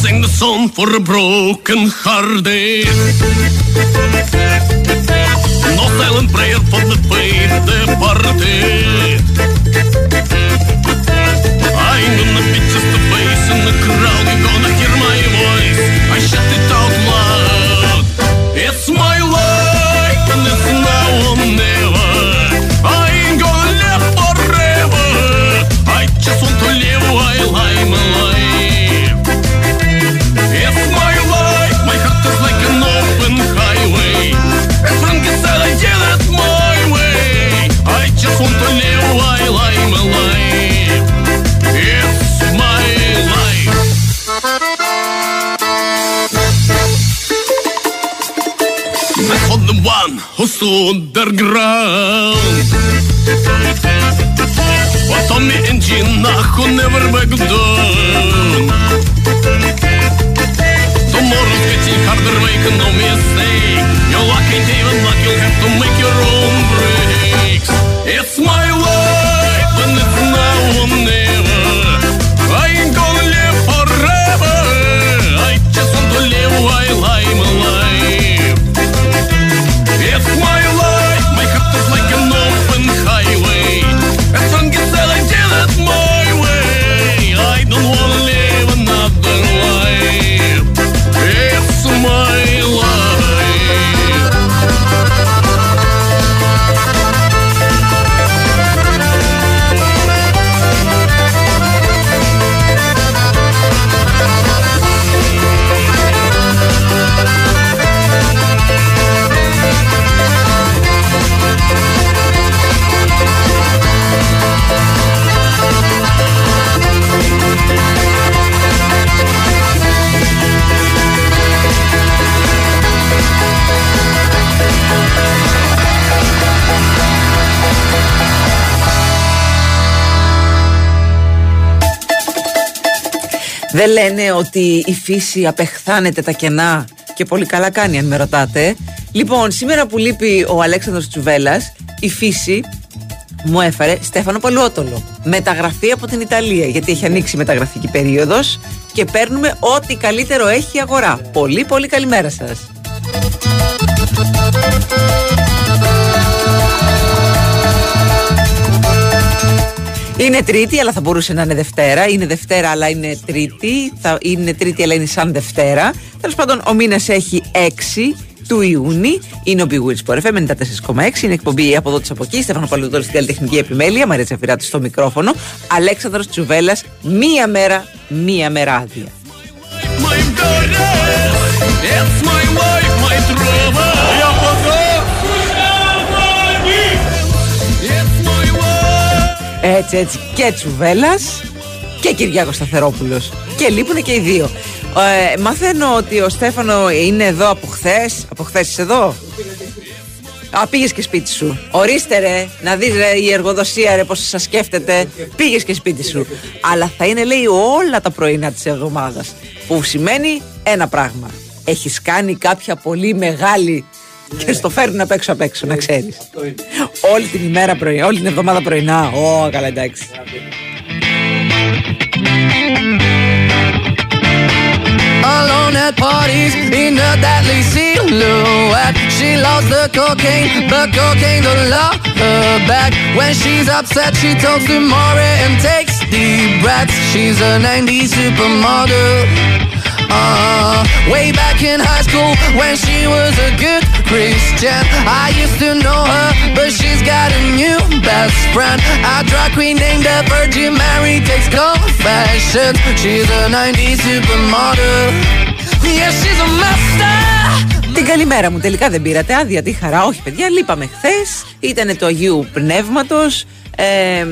sing the song for a broken hearted. No silent prayer for the faith departed. I'm gonna be just a face in the crowd. You're gonna hear my voice. I shout one who stood their ground. For Tommy and Gina who never back down. Tomorrow's getting harder, make no mistake. Your luck ain't even luck, you'll have to make your own breaks. It's my Δεν λένε ότι η φύση απεχθάνεται τα κενά και πολύ καλά κάνει αν με ρωτάτε. Λοιπόν, σήμερα που λείπει ο Αλέξανδρος Τσουβέλλας, η φύση μου έφερε Στέφανο Παλουότολο. Μεταγραφή από την Ιταλία, γιατί έχει ανοίξει η μεταγραφική περίοδος και παίρνουμε ό,τι καλύτερο έχει η αγορά. Πολύ πολύ καλημέρα σας. Είναι Τρίτη, αλλά θα μπορούσε να είναι Δευτέρα. Είναι Δευτέρα, αλλά είναι Τρίτη. Θα είναι Τρίτη, αλλά είναι σαν Δευτέρα. Τέλος πάντων, ο μήνας έχει 6 του Ιούνιου. Είναι ο Big Wins Sport FM 94,6. Είναι εκπομπή από εδώ τη από εκεί. Στέφανο Παλαιοδόρη στην καλλιτεχνική επιμέλεια. Μαρία Τσαφυράτη στο μικρόφωνο. Αλέξανδρος Τσουβέλλα. Μία μέρα, μία μέρα άδεια. My goddess, it's my wife, Έτσι, έτσι. Και Τσουβέλλα και Κυριάκος Σταθερόπουλος. Και λείπουν και οι δύο. Ε, μαθαίνω ότι ο Στέφανο είναι εδώ από χθες. Από χθες είσαι εδώ; Α, πήγες και σπίτι σου. Ορίστε ρε, να δεις ρε η εργοδοσία ρε πώς σας σκέφτεται. Πήγες και σπίτι σου. Αλλά θα είναι λέει όλα τα πρωινά της εβδομάδας. Που σημαίνει ένα πράγμα. Έχεις κάνει κάποια πολύ μεγάλη. Και στο φέρνουν απ' έξω απ' έξω, να ξέρει. Όλη την ημέρα πρωινά, όλη την εβδομάδα πρωινά. Ω, καλά, εντάξει. Alone at parties in a deadly silhouette. She loves the cocaine, but cocaine don't love her back. When she's upset, she talks to Maury and takes deep breaths. She's a 90s supermodel. Uh, way back in high school when she was a good Christian. I used to know her, but she's got a new best friend. A drag queen named the Virgin Mary takes confessions. She's a 90s supermodel. Yeah, she's a master. Την καλημέρα μου. Τελικά δεν πήρατε άδεια. Τι χαρά. Όχι, παιδιά, λείπαμε χθε. Ήταν το Αγίου Πνεύματο. Ε,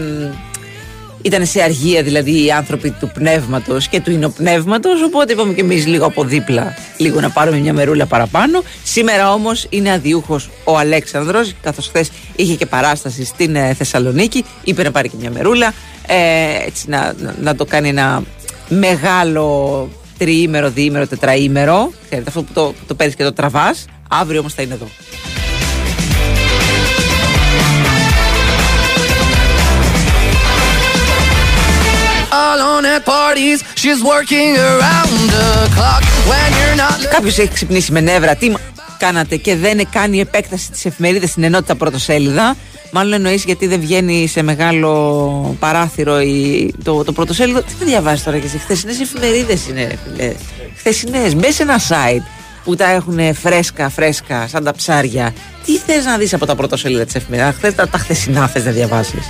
ήταν σε αργία δηλαδή οι άνθρωποι του πνεύματος και του ινοπνεύματος. Οπότε είπαμε και εμείς λίγο από δίπλα, λίγο να πάρουμε μια μερούλα παραπάνω. Σήμερα όμως είναι αδιούχος ο Αλέξανδρος καθώς χθες είχε και παράσταση στην ε, Θεσσαλονίκη. Είπε να πάρει και μια μερούλα. Ε, έτσι να, να, να το κάνει ένα μεγάλο τριήμερο, διήμερο, τετραήμερο. Ξέρετε, αυτό που το, το παίρνεις και το τραβάς. Αύριο όμως θα είναι εδώ. Κάποιος έχει ξυπνήσει με νεύρα. Τι κάνατε και δεν κάνει επέκταση της εφημερίδας στην ενότητα πρωτοσέλιδα. Μάλλον εννοείς γιατί δεν βγαίνει σε μεγάλο παράθυρο η, το, το πρωτοσέλιδο. Τι με διαβάζεις τώρα και εσύ; Χθεσινέ εφημερίδες είναι, φίλε. Χθεσινέ. Μπες σε ένα site που τα έχουν φρέσκα, φρέσκα, σαν τα ψάρια. Τι θες να δεις από τα πρωτοσέλιδα της εφημερίδας; Χθες τα, τα χθεσινά θες να διαβάσεις.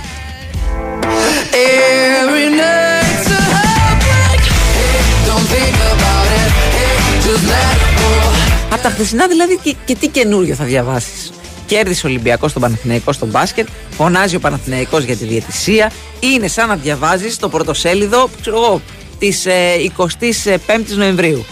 Από τα χθεσινά δηλαδή και, και τι καινούριο θα διαβάσεις. Κέρδισε ο Ολυμπιακός στον Παναθηναϊκό στο μπάσκετ. Φωνάζει ο Παναθηναϊκός για τη διαιτησία. Είναι σαν να διαβάζεις το πρωτοσέλιδο της ε, 25η Νοεμβρίου.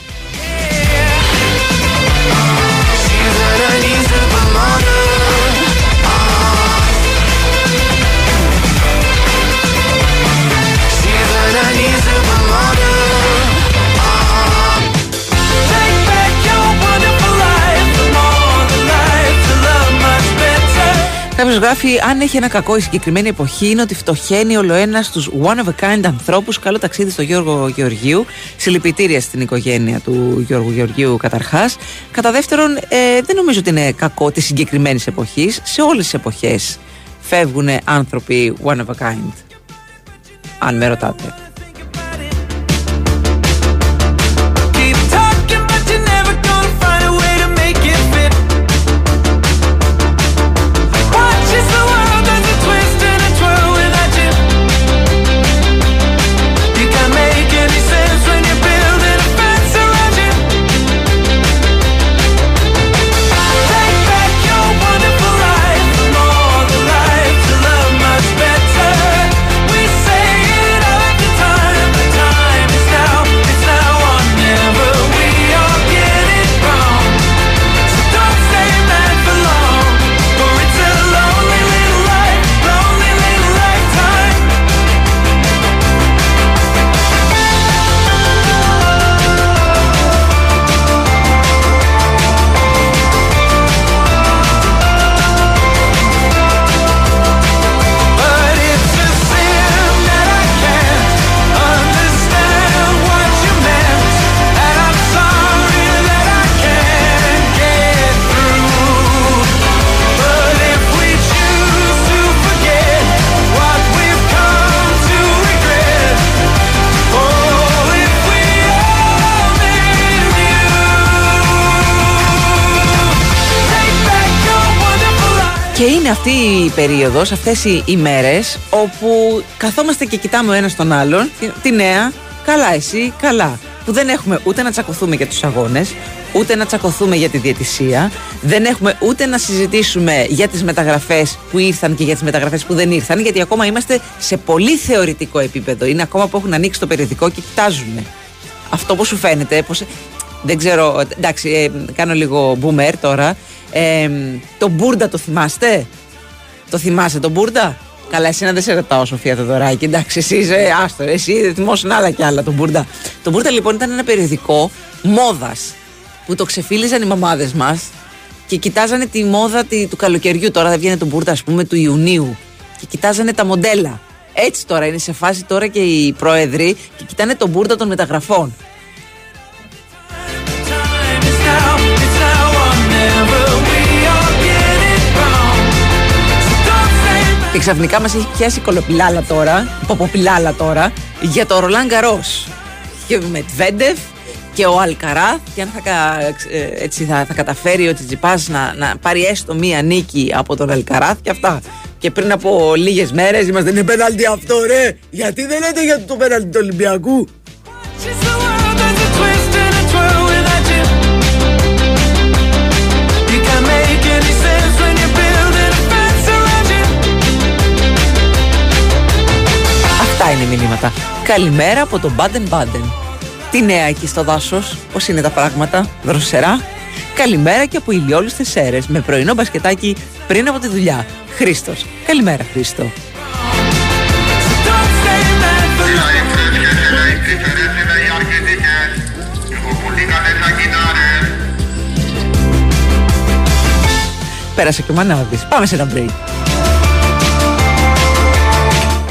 Κάποιος γράφει: Αν έχει ένα κακό η συγκεκριμένη εποχή, είναι ότι φτωχαίνει όλο ένας στους one of a kind ανθρώπους. Καλό ταξίδι στο Γιώργο Γεωργίου. Συλληπιτήρια στην οικογένεια του Γιώργου Γεωργίου, καταρχάς. Κατά δεύτερον, ε, δεν νομίζω ότι είναι κακό της συγκεκριμένης εποχής. Σε όλες τις εποχές φεύγουν άνθρωποι one of a kind. Αν με ρωτάτε. Και είναι αυτή η περίοδος, αυτές οι ημέρες όπου καθόμαστε και κοιτάμε ο ένας τον άλλον τη- τη νέα, καλά εσύ, καλά. Που δεν έχουμε ούτε να τσακωθούμε για τους αγώνες ούτε να τσακωθούμε για τη διαιτησία. Δεν έχουμε ούτε να συζητήσουμε για τις μεταγραφές που ήρθαν και για τις μεταγραφές που δεν ήρθαν γιατί ακόμα είμαστε σε πολύ θεωρητικό επίπεδο. Είναι ακόμα που έχουν ανοίξει το περιοδικό και κοιτάζουν. Αυτό που σου φαίνεται πως, δεν ξέρω, εντάξει ε, κάνω λίγο boomer τώρα ε, το Μπούρντα το θυμάστε; Το θυμάσαι τον Μπούρντα Καλά, εσένα δεν σε ρωτάω, Σοφία Θεοδωράκη. Εντάξει, εσύ είσαι άστο. Εσύ θυμόσουν άλλα κι άλλα τον Μπούρντα. Το Μπούρντα λοιπόν ήταν ένα περιοδικό μόδας που το ξεφύλιζαν οι μαμάδες μας και κοιτάζανε τη μόδα τη- του καλοκαιριού. Τώρα δεν βγαίνει τον Μπούρντα, ας πούμε, του Ιουνίου. Και κοιτάζανε τα μοντέλα. Έτσι τώρα είναι σε φάση τώρα και οι πρόεδροι και κοιτάνε τον Μπούρντα των μεταγραφών. Και ξαφνικά μας έχει πιάσει κολοπιλάλα τώρα, ποποπιλάλα τώρα, για το Ρολάν Γκαρό. Και με Τβέντεφ και ο Αλκαράθ. Και αν θα, κα- ε, έτσι θα, θα καταφέρει ο Τσιτσιπάς να, να πάρει έστω μία νίκη από τον Αλκαράθ και αυτά. Και πριν από λίγες μέρες είμαστε. Είναι πέναλτι αυτό, ρε! Γιατί δεν λέτε για το πέναλτι του Ολυμπιακού; Αυτά είναι οι μηνύματα. Καλημέρα από τον Μπάντεν Μπάντεν. Τι νέα εκεί στο δάσος, πώς είναι τα πράγματα, δροσερά. Καλημέρα και από ηλιόλουστες αίρε με πρωινό μπασκετάκι πριν από τη δουλειά. Χρήστος. Καλημέρα, Χρήστο. So don't stay mad for La excepție la diferențele arhetice, republicane sanguinare, Πέρασε και ο Μανάβης. Πάμε σε ένα break.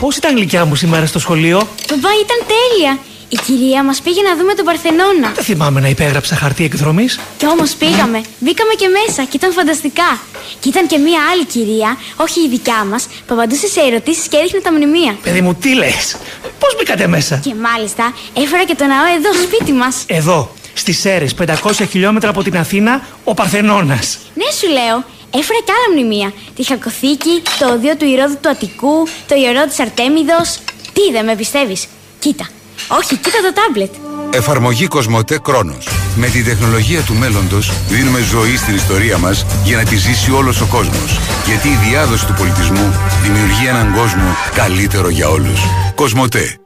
Πώς ήταν γλυκιά μου σήμερα στο σχολείο; Παπά, ήταν τέλεια. Η κυρία μας πήγε να δούμε τον Παρθενώνα. Δεν θυμάμαι να υπέγραψα χαρτί εκδρομής. Κι όμως πήγαμε. Μπήκαμε και μέσα και ήταν φανταστικά. Και ήταν και μία άλλη κυρία, όχι η δικιά μας, που απαντούσε σε ερωτήσεις και έδειχνε τα μνημεία. Παιδί μου, τι λες; Πώς μπήκατε μέσα; Και μάλιστα έφερα και το ναό εδώ, σπίτι μας. Εδώ, στις Σέρε, 500 χιλιόμετρα από την Αθήνα, ο Παρθενώνας. Ναι, σου λέω. Έφερα και άλλα μνημεία. Τη Χακοθήκη, το οδείο του Ηρώδου του Αττικού, το ιερό της Αρτέμιδος. Τι δεν με πιστεύεις; Κοίτα. Όχι, κοίτα το τάμπλετ. Εφαρμογή Κοσμοτέ Κρόνος. Με τη τεχνολογία του μέλλοντος δίνουμε ζωή στην ιστορία μας για να τη ζήσει όλος ο κόσμος. Γιατί η διάδοση του πολιτισμού δημιουργεί έναν κόσμο καλύτερο για όλους. Κοσμοτέ.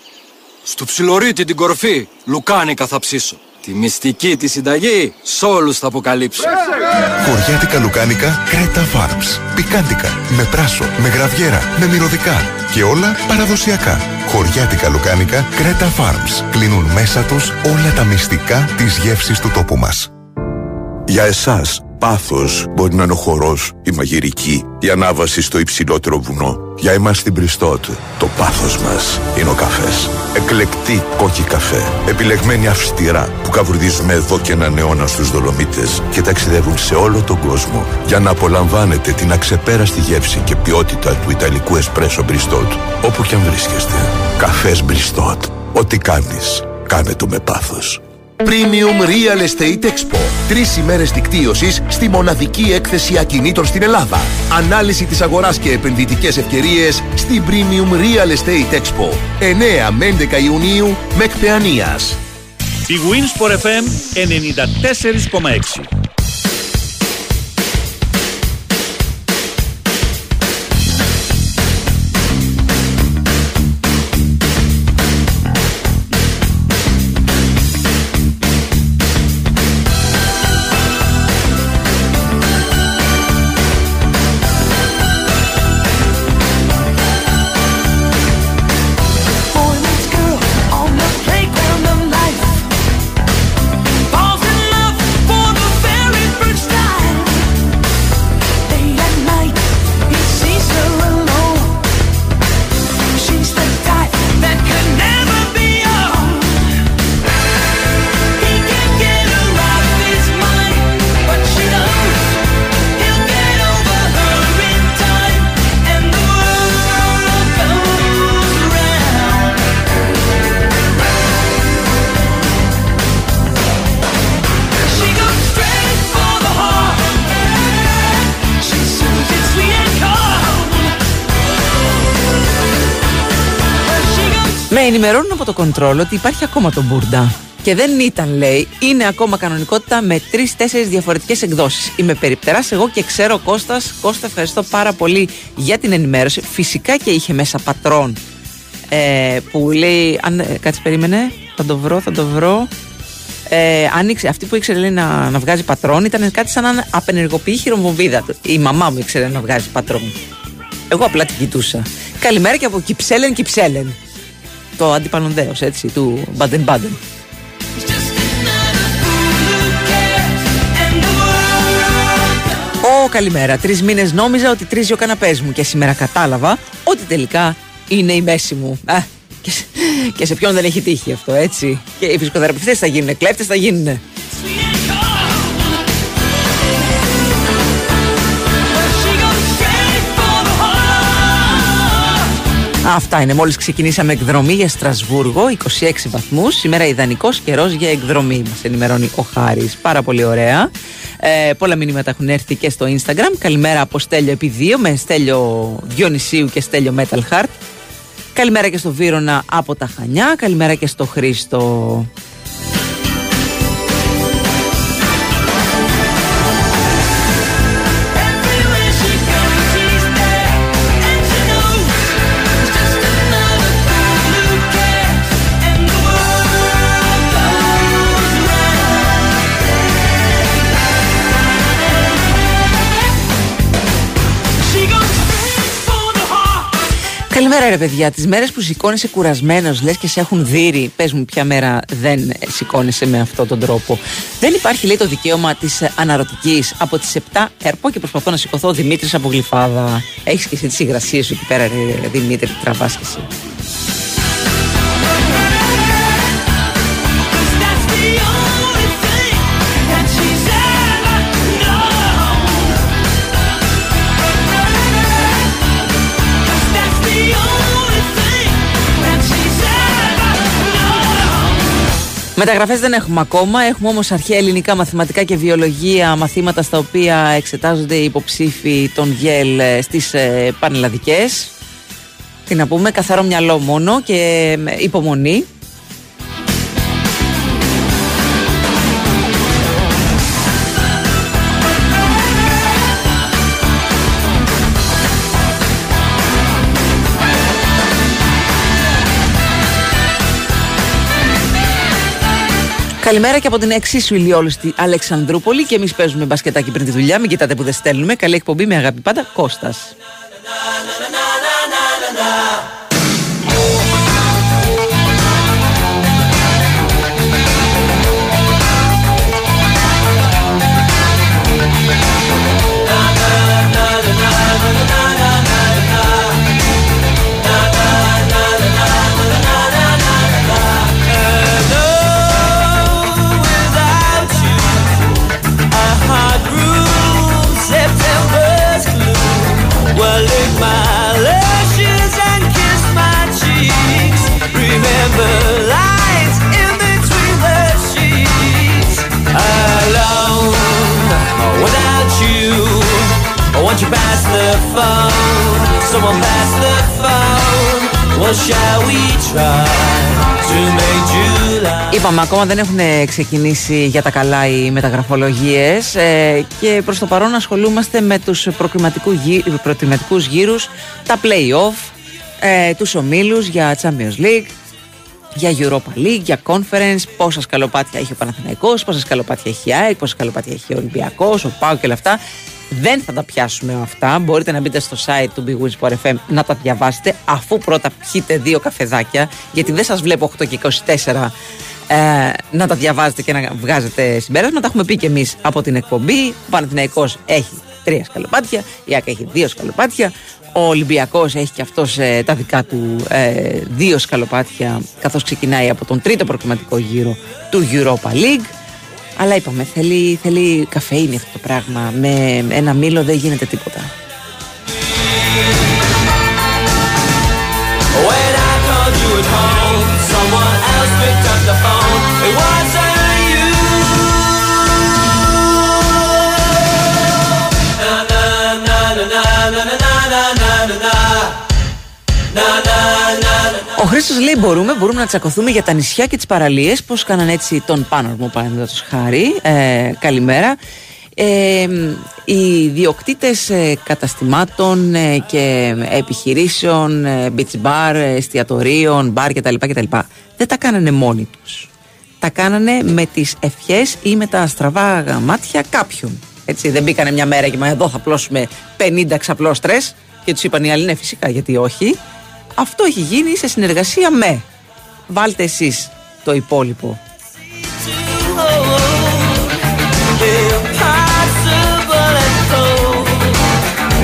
Στο ψιλορίτι την κορφή, λουκάνικα θα ψήσω. Τη μυστική τη συνταγή, σ' όλους θα αποκαλύψω. Χωριάτικα λουκάνικα Κρέτα Farms. Πικάντικα, με πράσο, με γραβιέρα, με μυρωδικά και όλα παραδοσιακά. Χωριάτικα λουκάνικα Κρέτα Farms. Κλείνουν μέσα τους όλα τα μυστικά της γεύσης του τόπου μας. Για εσάς, πάθος μπορεί να είναι ο χορός, η μαγειρική, η ανάβαση στο υψηλότερο βουνό. Για εμάς στην Πριστότ, το πάθος μας είναι ο καφές. Εκλεκτή κόκκι καφέ, επιλεγμένοι αυστηρά, που καβουρδίζουμε εδώ και έναν αιώνα στους Δολομίτες και ταξιδεύουν σε όλο τον κόσμο για να απολαμβάνετε την αξεπέραστη γεύση και ποιότητα του Ιταλικού εσπρέσο Μπριστότ, όπου και αν βρίσκεστε. Καφές Μπριστότ. Ό,τι κάνεις, κάνε το με πάθος. Premium Real Estate Expo. Τρεις ημέρες δικτύωσης στη μοναδική έκθεση ακινήτων στην Ελλάδα. Ανάλυση της αγοράς και επενδυτικές ευκαιρίες στην Premium Real Estate Expo. 9 με 11 Ιουνίου με εκπαιανίας. Η Winsport FM 94,6 από το κοντρόλ ότι υπάρχει ακόμα το μπουρντά. Και δεν ήταν, λέει, είναι ακόμα κανονικότητα με τρει-τέσσερι διαφορετικές εκδόσεις. Είμαι περιπτεράς εγώ και ξέρω Κώστας. Κώστα, ευχαριστώ πάρα πολύ για την ενημέρωση. Φυσικά και είχε μέσα πατρόν ε, που λέει. Αν, ε, κάτσε, περίμενε. Θα το βρω, θα το βρω. Ε, αν ήξε- αυτή που ήξερε λέει, να, να βγάζει πατρόν ήταν κάτι σαν να απενεργοποιεί χειρομοβίδα. Η μαμά μου ήξερε να βγάζει πατρόν. Εγώ απλά την κοιτούσα. Καλημέρα και από Κυψέλεν Κυψέλεν. Το αντιπανοντέος έτσι του Μπάντεν Μπάντεν. Ω, καλημέρα. Τρεις μήνες νόμιζα ότι τρίζει ο καναπές μου και σήμερα κατάλαβα ότι τελικά είναι η μέση μου. Α, και, σε, και σε ποιον δεν έχει τύχει αυτό, έτσι. Και οι φυσικοθεραπευτές θα γίνουν, κλέφτες θα γίνουν. Αυτά είναι. Μόλις ξεκινήσαμε εκδρομή για Στρασβούργο, 26 βαθμούς. Σήμερα ιδανικός καιρός για εκδρομή, μας ενημερώνει ο Χάρης. Πάρα πολύ ωραία. Ε, πολλά μηνύματα έχουν έρθει και στο Instagram. Καλημέρα από Στέλιο επί 2 με Στέλιο Διονυσίου και Στέλιο Metal Heart. Καλημέρα και στο Βύρονα από τα Χανιά. Καλημέρα και στο Χρήστο. Καλημέρα ρε παιδιά. Τις μέρες που σηκώνεσαι κουρασμένος, λες και σε έχουν δύρει, πες μου ποια μέρα δεν σηκώνεσαι με αυτόν τον τρόπο. Δεν υπάρχει λέει το δικαίωμα της αναρωτικής. Από τις 7 έρπω και προσπαθώ να σηκωθώ ο Δημήτρης από γλυφάδα. Έχεις και εσύ τις υγρασίες σου εκεί πέρα, ρε Δημήτρη, τραβάς και εσύ. Μεταγραφές δεν έχουμε ακόμα. Έχουμε όμως αρχαία ελληνικά μαθηματικά και βιολογία, μαθήματα στα οποία εξετάζονται οι υποψήφοι των ΓΕΛ ε, στις ε, πανελλαδικές. Τι να πούμε, καθαρό μυαλό μόνο και ε, υπομονή. Καλημέρα και από την εξίσου ηλιόλουστη Αλεξανδρούπολη και εμείς παίζουμε μπασκετάκι πριν τη δουλειά. Μην κοιτάτε που δεν στέλνουμε. Καλή εκπομπή με αγάπη πάντα. Κώστας. My lashes and kiss my cheeks. Remember lines in between the sheets. Alone without you. Won't you pass the phone? Someone pass the phone. Well, shall we try to make July? Είπαμε, ακόμα δεν έχουν ξεκινήσει για τα καλά οι μεταγραφολογίες ε, και προς το παρόν ασχολούμαστε με τους προκριματικού γύ- προκριματικούς γύρους, τα play-off, ε, τους ομίλους για Champions League, για Europa League, για Conference, πόσα σκαλοπάτια έχει ο Παναθηναϊκός, πόσα σκαλοπάτια έχει η ΑΕΚ, πόσα σκαλοπάτια έχει ο Ολυμπιακός, ο ΠΑΟ και όλα αυτά. Δεν θα τα πιάσουμε αυτά. Μπορείτε να μπείτε στο site του Big Wins Sport FM να τα διαβάσετε, αφού πρώτα πιείτε δύο καφεδάκια, γιατί δεν σας βλέπω 8 και 24 ε, να τα διαβάζετε και να βγάζετε συμπέρασμα. Τα έχουμε πει και εμείς από την εκπομπή. Ο Παναθηναϊκός έχει τρία σκαλοπάτια, η ΑΕΚ έχει δύο σκαλοπάτια. Ο Ολυμπιακός έχει και αυτός ε, τα δικά του ε, δύο σκαλοπάτια καθώς ξεκινάει από τον τρίτο προκριματικό γύρο του Europa League. Αλλά είπαμε, θέλει, θέλει καφεΐνη αυτό το πράγμα. Με ένα μήλο δεν γίνεται τίποτα. When I called you at home, someone else picked up the phone. Na. Ο Χρήστος λέει μπορούμε, μπορούμε να τσακωθούμε για τα νησιά και τις παραλίες Πώς κάνανε έτσι τον Πάνορμο παραδείγματος χάρη ε, Καλημέρα ε, οι διοκτήτες ε, καταστημάτων ε, και επιχειρήσεων, ε, beach bar, ε, εστιατορίων, μπαρ κτλ, κτλ. Δεν τα κάνανε μόνοι τους. Τα κάνανε με τις ευχές ή με τα στραβά μάτια κάποιων. Έτσι, δεν μπήκανε μια μέρα και μα εδώ θα πλώσουμε 50 ξαπλώστρες και τους είπαν οι άλλοι ναι φυσικά γιατί όχι. Αυτό έχει γίνει σε συνεργασία με. Βάλτε εσείς το υπόλοιπο. Impossible and cold.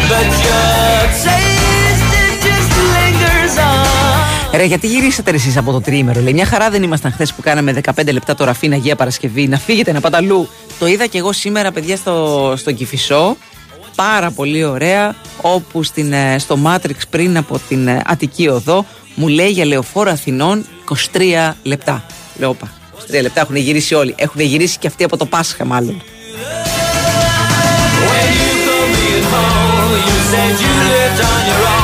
But your taste it just lingers on. Ρε, γιατί γυρίσατε ρε εσείς από το τρίμερο. Λέει, μια χαρά δεν ήμασταν χθες που κάναμε 15 λεπτά το ραφίνα Αγία Παρασκευή. Να φύγετε να πάτε αλλού. Το είδα και εγώ σήμερα, παιδιά, στο, στο Κηφισό. Πάρα πολύ ωραία. Όπου στην, ε, στο Matrix πριν από την ε, Αττική Οδό μου λέει για λεωφόρο Αθηνών 23 λεπτά. Λέω, όπα, 23 λεπτά έχουν γυρίσει όλοι. Έχουν γυρίσει και αυτοί από το Πάσχα, μάλλον. When you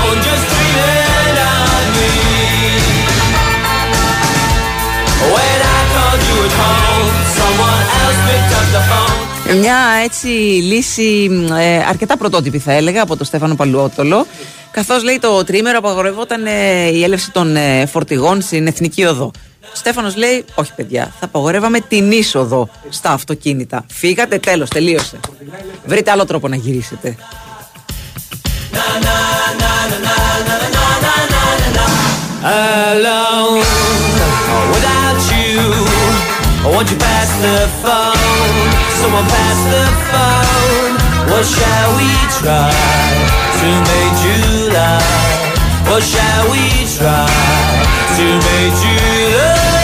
Μια έτσι λύση ε, αρκετά πρωτότυπη θα έλεγα από τον Στέφανο Παλουότολο. Καθώς λέει το τρίμερο απαγορευόταν ε, η έλευση των ε, φορτηγών στην εθνική οδό. Στέφανος λέει: Όχι, παιδιά, θα απαγορεύαμε την είσοδο στα αυτοκίνητα. Φύγατε, τέλος, τελείωσε. Βρείτε άλλο τρόπο να γυρίσετε. Alone, Won't you pass the phone? Someone pass the phone. What shall we try to make July? What shall we try to make July?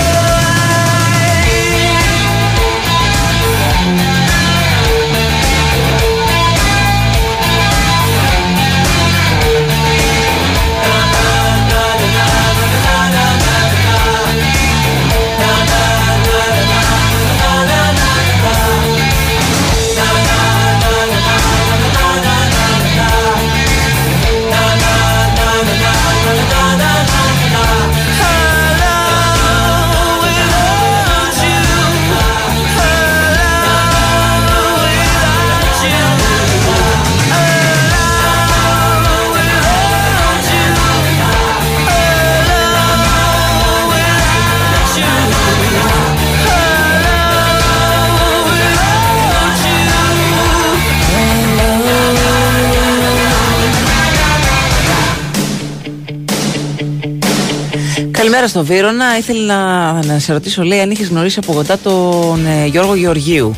Καλημέρα στο Βύρονα. Ήθελα να, να σε ρωτήσω, λέει, αν είχες γνωρίσει από κοντά τον ε, Γιώργο Γεωργίου.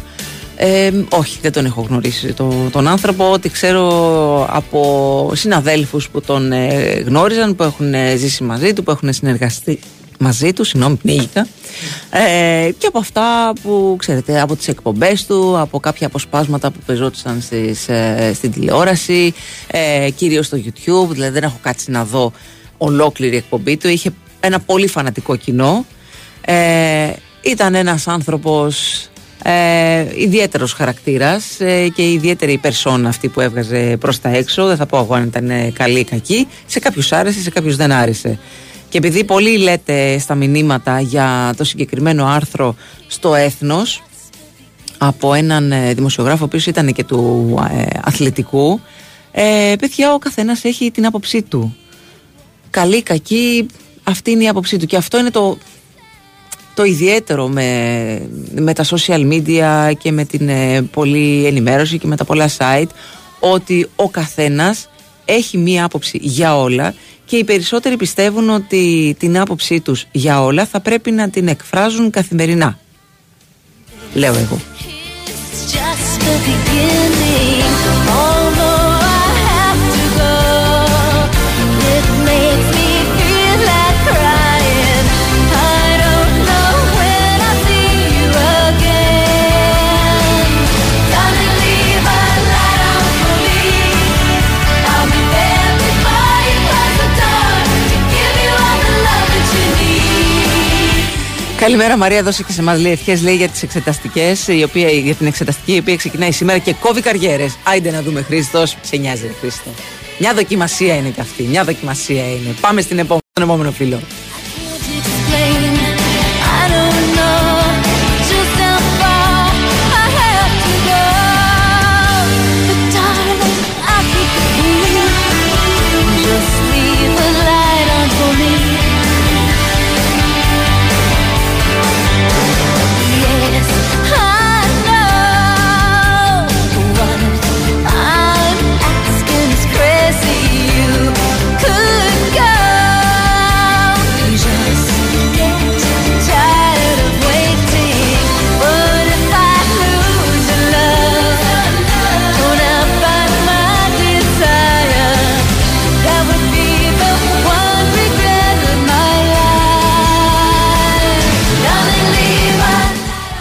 Ε, όχι, δεν τον έχω γνωρίσει το, τον άνθρωπο. Ό,τι ξέρω από συναδέλφους που τον ε, γνώριζαν, που έχουν ε, ζήσει μαζί του, που έχουν συνεργαστεί μαζί του, συγγνώμη, πνίγηκα. Ε, και από αυτά που ξέρετε, από τις εκπομπές του, από κάποια αποσπάσματα που πεζόντουσαν στις, ε, στην τηλεόραση, ε, κυρίως στο YouTube, δηλαδή δεν έχω κάτσει να δω ολόκληρη εκπομπή του. Είχε ένα πολύ φανατικό κοινό. Ε, ήταν ένας άνθρωπος ε, ιδιαίτερος χαρακτήρας ε, και ιδιαίτερη περσόνα αυτή που έβγαζε προς τα έξω. Δεν θα πω εγώ αν ήταν ε, καλή ή κακή. Σε κάποιους άρεσε, σε κάποιους δεν άρεσε. Και επειδή πολλοί λέτε στα μηνύματα για το συγκεκριμένο άρθρο στο Έθνος από έναν ε, δημοσιογράφο ο οποίος ήταν και του ε, αθλητικού ε, παιδιά ο καθένας έχει την άποψή του καλή, κακή αυτή είναι η άποψή του και αυτό είναι το, το ιδιαίτερο με, με τα social media και με την ε, πολλή ενημέρωση και με τα πολλά site ότι ο καθένας έχει μία άποψη για όλα και οι περισσότεροι πιστεύουν ότι την άποψή τους για όλα θα πρέπει να την εκφράζουν καθημερινά. Λέω εγώ. Καλημέρα Μαρία, δώσε και σε εμάς λέει ευχές λέει για τις εξεταστικές η οποία, για την εξεταστική η οποία ξεκινάει σήμερα και κόβει καριέρες. Άιντε να δούμε Χρήστος, σε νοιάζει ρε Χρήστο. Μια δοκιμασία είναι και αυτή, μια δοκιμασία είναι. Πάμε στην επόμενη, στον επόμενο φίλο.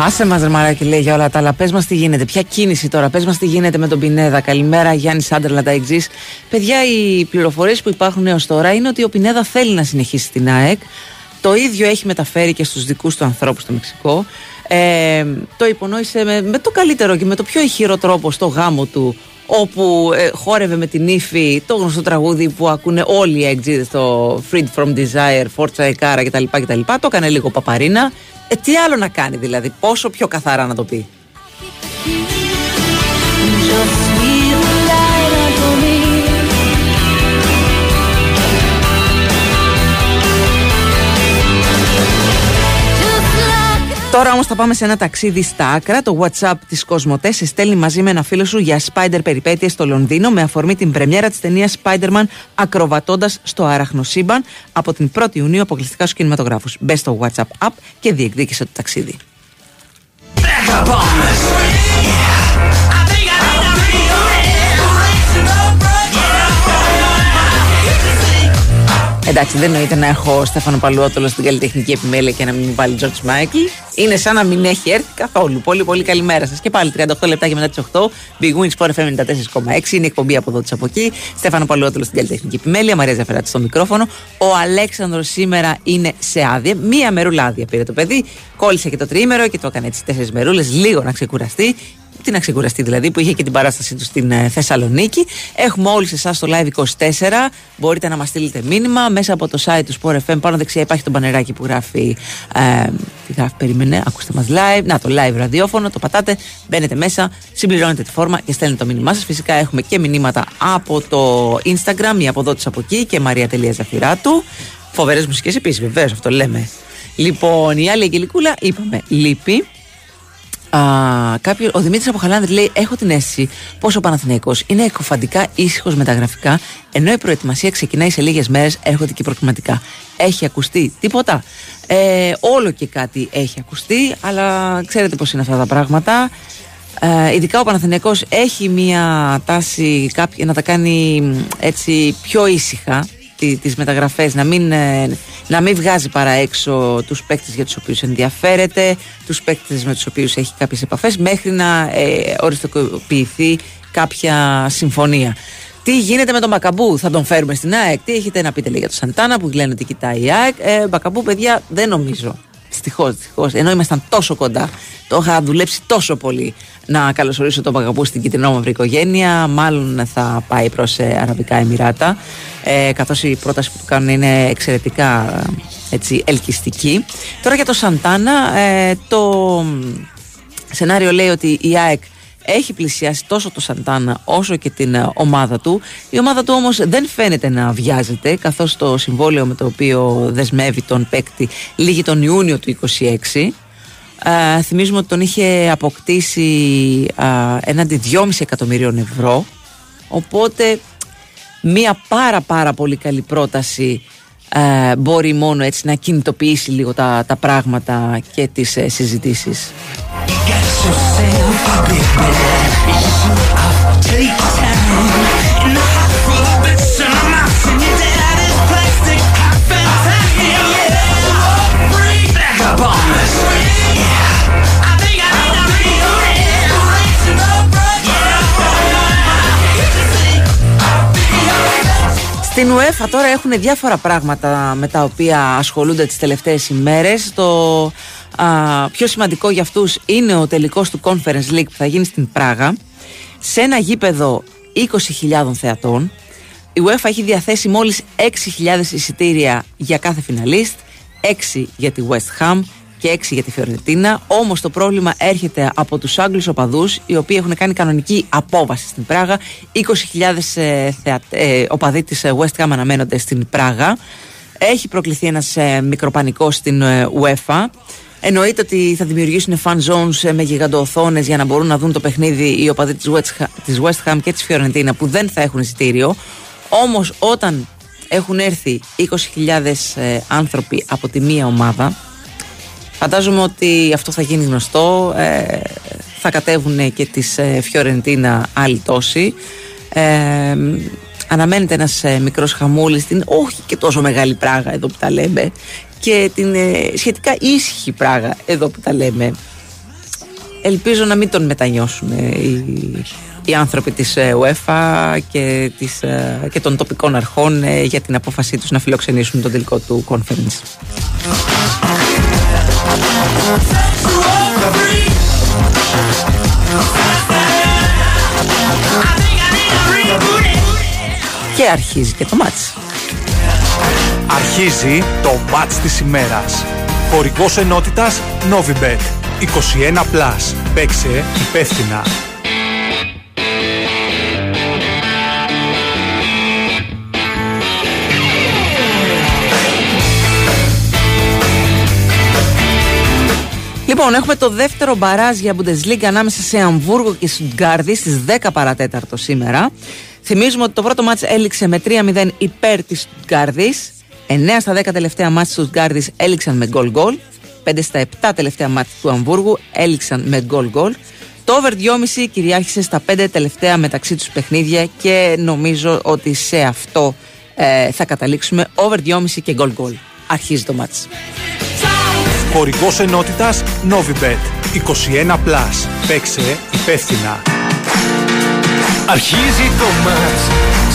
Άσε μας ρε μαράκι λέει για όλα τα άλλα. Πες μας τι γίνεται. Ποια κίνηση τώρα. Πες μας τι γίνεται με τον Πινέδα. Καλημέρα Γιάννη Σάντερλα τα εξής. Παιδιά οι πληροφορίες που υπάρχουν έως τώρα είναι ότι ο Πινέδα θέλει να συνεχίσει στην ΑΕΚ. Το ίδιο έχει μεταφέρει και στους δικούς του ανθρώπους στο Μεξικό. Ε, το υπονόησε με, με το καλύτερο και με το πιο ηχηρό τρόπο στο γάμο του όπου ε, χόρευε με την ύφη το γνωστό τραγούδι που ακούνε όλοι οι εκτζίδες το Freed from Desire, Forza Ekara κτλ. κτλ. Το έκανε λίγο παπαρίνα. Ε, τι άλλο να κάνει δηλαδή, πόσο πιο καθαρά να το πει. Τώρα όμως θα πάμε σε ένα ταξίδι στα άκρα. Το WhatsApp της Κοσμοτέ σε στέλνει μαζί με ένα φίλο σου για Spider περιπέτειες στο Λονδίνο με αφορμή την πρεμιέρα της ταινίας Spider-Man ακροβατώντας στο αραχνοσύμπαν από την 1η Ιουνίου αποκλειστικά στους κινηματογράφους. Μπες στο WhatsApp app και διεκδίκησε το ταξίδι. Εντάξει, δεν εννοείται να έχω Στέφανο Παλουότολο στην καλλιτεχνική επιμέλεια και να μην μου βάλει George Michael. Είναι σαν να μην έχει έρθει καθόλου. Πολύ, πολύ καλημέρα σας. Και πάλι 38 λεπτά και μετά τις 8. Big Wins Sport FM 94,6. Είναι η εκπομπή από εδώ της από εκεί. Στέφανο Παλουότολο στην καλλιτεχνική επιμέλεια. Μαρία Ζαφεράτη στο μικρόφωνο. Ο Αλέξανδρος σήμερα είναι σε άδεια. Μία μερούλα άδεια πήρε το παιδί. Κόλλησε και το τρίμερο και το έκανε έτσι τέσσερις μερούλες. Λίγο να ξεκουραστεί τι να ξεκουραστεί δηλαδή, που είχε και την παράστασή του στην ε, Θεσσαλονίκη. Έχουμε όλους εσάς στο live 24. Μπορείτε να μας στείλετε μήνυμα μέσα από το site του Sport FM. Πάνω δεξιά υπάρχει το μπανεράκι που γράφει. Ε, τι γράφει, περίμενε, ακούστε μας live. Να, το live ραδιόφωνο, το πατάτε, μπαίνετε μέσα, συμπληρώνετε τη φόρμα και στέλνετε το μήνυμά σας. Φυσικά έχουμε και μηνύματα από το Instagram, η αποδότης από εκεί και Μαρία Ζαφυράτου. Φοβερές μουσικές επίσης, βεβαίως, αυτό λέμε. Λοιπόν, η άλλη Αγγελικούλα, είπαμε, λείπει. Α, κάποιο, ο Δημήτρης Αποχαλάνδρη λέει: Έχω την αίσθηση πω ο Παναθηναϊκός είναι εκοφαντικά ήσυχος με τα γραφικά, ενώ η προετοιμασία ξεκινάει σε λίγες μέρες, έρχονται και προκληματικά. Έχει ακουστεί τίποτα; Ε, όλο και κάτι έχει ακουστεί, αλλά ξέρετε πώς είναι αυτά τα πράγματα. Ε, ειδικά ο Παναθηναϊκός έχει μία τάση κάποια, να τα κάνει έτσι πιο ήσυχα τις μεταγραφές να μην, ε, να μην βγάζει παρά έξω τους παίκτες για τους οποίους ενδιαφέρεται τους παίκτες με τους οποίους έχει κάποιες επαφές μέχρι να ε, οριστικοποιηθεί κάποια συμφωνία τι γίνεται με τον Μπακαμπού, θα τον φέρουμε στην ΑΕΚ. Τι έχετε να πείτε λέει, για τον Σαντάνα που λένε ότι κοιτάει η ΑΕΚ. Ε, Μπακαμπού, παιδιά, δεν νομίζω. Δυστυχώς, δυστυχώς. Ενώ ήμασταν τόσο κοντά, το είχα δουλέψει τόσο πολύ να καλωσορίσω τον Παγαπού στην μαύρη οικογένεια. Μάλλον θα πάει προς ε, Αραβικά Εμμυράτα. Ε, Καθώς η πρόταση που του κάνουν είναι εξαιρετικά έτσι, ελκυστική. Τώρα για το Σαντάνα, ε, το σενάριο λέει ότι η ΑΕΚ έχει πλησιάσει τόσο το Σαντάνα όσο και την ε, ομάδα του. Η ομάδα του όμως δεν φαίνεται να βιάζεται καθώς το συμβόλαιο με το οποίο δεσμεύει τον παίκτη λύγει τον Ιούνιο του 26. Ε, θυμίζουμε ότι τον είχε αποκτήσει ε, έναντι 2,5 εκατομμυρίων ευρώ οπότε μία πάρα πάρα πολύ καλή πρόταση ε, μπορεί μόνο έτσι να κινητοποιήσει λίγο τα, τα πράγματα και τις ε, συζητήσεις. Στην UEFA τώρα έχουν διάφορα πράγματα με τα οποία ασχολούνται τις τελευταίες ημέρες. Το α, πιο σημαντικό για αυτούς είναι ο τελικός του Conference League που θα γίνει στην Πράγα σε ένα γήπεδο 20.000 θεατών. Η UEFA έχει διαθέσει μόλις 6.000 εισιτήρια για κάθε φιναλίστ, 6 για τη West Ham και 6 για τη Φιωρεντίνα. Όμως το πρόβλημα έρχεται από τους Άγγλους οπαδούς, οι οποίοι έχουν κάνει κανονική απόβαση στην Πράγα. 20.000 ε, ε, οπαδοί της ε, West Ham αναμένονται στην Πράγα. Έχει προκληθεί ένας ε, μικροπανικός στην ε, UEFA. Εννοείται ότι θα δημιουργήσουν fan zones με γιγαντοοθόνες για να μπορούν να δουν το παιχνίδι οι οπαδοί της West Ham και της Φιωρεντίνα που δεν θα έχουν εισιτήριο. Όμως όταν έχουν έρθει 20.000 άνθρωποι από τη μία ομάδα, Φαντάζομαι ότι αυτό θα γίνει γνωστό. Ε, θα κατέβουν και της ε, Φιωρεντίνα άλλοι τόσοι. Ε, αναμένεται ένας ε, μικρός χαμούλης στην όχι και τόσο μεγάλη πράγα εδώ που τα λέμε και την ε, σχετικά ήσυχη πράγα εδώ που τα λέμε. Ελπίζω να μην τον μετανιώσουν οι, οι άνθρωποι της UEFA και, της, και των τοπικών αρχών για την απόφασή τους να φιλοξενήσουν τον τελικό του conference. Και αρχίζει και το μάτς. Αρχίζει το μάτς της ημέρας. Χορηγός ενότητας Novibet. 21+. Plus. Παίξε υπεύθυνα. Λοιπόν, Λοιπόν, έχουμε το δεύτερο μπαράζ για Bundesliga ανάμεσα σε Αμβούργο και Στουτγκάρδη στις 10 παρατέταρτο σήμερα. Θυμίζουμε ότι το πρώτο μάτς έληξε με 3-0 υπέρ της Στουτγκάρδης. 9 στα 10 τελευταία μάτς της Στουτγκάρδης έληξαν με γκολ γκολ. 5 στα 7 τελευταία μάτς του Αμβούργου έληξαν με γκολ γκολ. Το over 2,5 κυριάρχησε στα 5 τελευταία μεταξύ τους παιχνίδια και νομίζω ότι σε αυτό ε, θα καταλήξουμε over 2,5 και γκολ γκολ. Αρχίζει το μάτς. Χορηγός ενότητας Novibet 21+. Παίξε υπεύθυνα. Αρχίζει το μάτς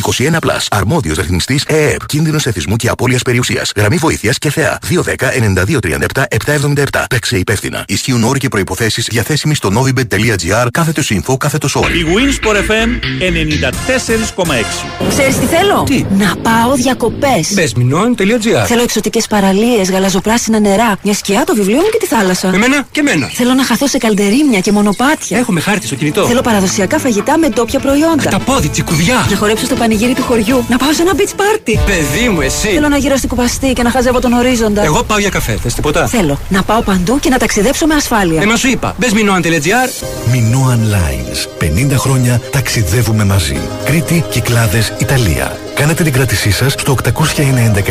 21 Plus. Αρμόδιος ρυθμιστής ΕΕΠ. Κίνδυνος εθισμού και απώλειας περιουσίας. Γραμμή βοήθειας και θεά. 210-9237-777. Παίξε υπεύθυνα. Ισχύουν όροι και προποθέσει διαθέσιμοι στο novibet.gr κάθετος info κάθετος όριο. Η Winsport FM 94,6. Ξέρεις τι θέλω; Να πάω διακοπές. Μπες μηνών.gr Θέλω εξωτικές παραλίες, γαλαζοπράσινα νερά, μια σκιά, το βιβλίο μου και τη θάλασσα. Εμένα και εμένα. Θέλω να χαθώ σε καλντερίμια και μονοπάτια. Έχουμε χάρτη στο κινητό. Θέλω παραδοσιακά φαγητά με ντόπια προϊόντα. Τα πόδι, τσικουδιά. Να χορέψω στο πανηγύρι του χωριού. Να πάω σε ένα beach party. Παιδί μου, εσύ. Θέλω να γύρω στην κουπαστή και να χαζεύω τον ορίζοντα. Εγώ πάω για καφέ. Θες τίποτα; Θέλω να πάω παντού και να ταξιδέψω με ασφάλεια. Ε, μα σου είπα. Μπες μηνών.gr Minoan Lines. 50 χρόνια ταξιδεύουμε μαζί. Κρήτη, Κυκλάδες, Ιταλία. Κάνετε την κράτησή σας στο 809 75000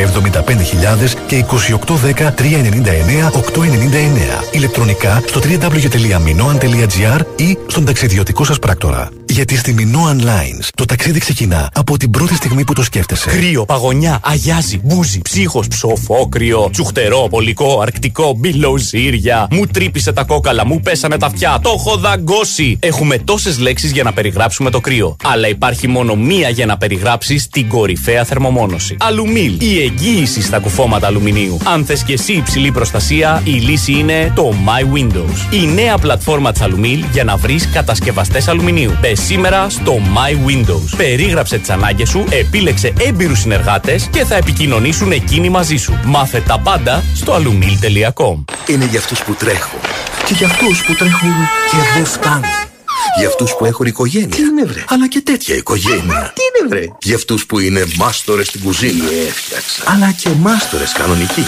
και 2810 399 899. Ηλεκτρονικά στο www.minoan.gr ή στον ταξιδιωτικό σας πράκτορα. Γιατί στη Minoan Lines το ταξίδι ξεκινά από την πρώτη στιγμή που το σκέφτεσαι. Κρύο, παγωνιά, αγιάζει, μπούζι, ψύχος, ψοφόκριο, τσουχτερό, πολικό, αρκτικό, μπιλοζύρια. Μου τρύπησε τα κόκαλα, μου πέσανε τα αυτιά, το έχω δαγκώσει. Έχουμε τόσες λέξεις για να περιγράψουμε το κρύο. Αλλά υπάρχει μόνο μία για να περιγράψεις την κορυφαία θερμομόνωση. Αλουμίλ, η εγγύηση στα κουφώματα αλουμινίου. Αν θες και εσύ υψηλή προστασία, η λύση είναι το My Windows. Η νέα πλατφόρμα της Αλουμίλ για να βρεις κατασκευαστές αλουμινίου. Μπε σήμερα στο My Windows. Περίγραψε τις ανάγκες σου, επίλεξε έμπειρους συνεργάτες και θα επικοινωνήσουν εκείνοι μαζί σου. Μάθε τα πάντα στο alumil.com. Είναι για αυτούς που τρέχουν. Και για αυτούς που τρέχουν και δεν φτάνουν. Για αυτούς που έχουν οικογένεια. Τι είναι βρε; Αλλά και τέτοια οικογένεια. Τι είναι βρε; Για αυτούς που είναι μάστορες στην κουζίνα. Έφτιαξα. Αλλά και μάστορες κανονικοί.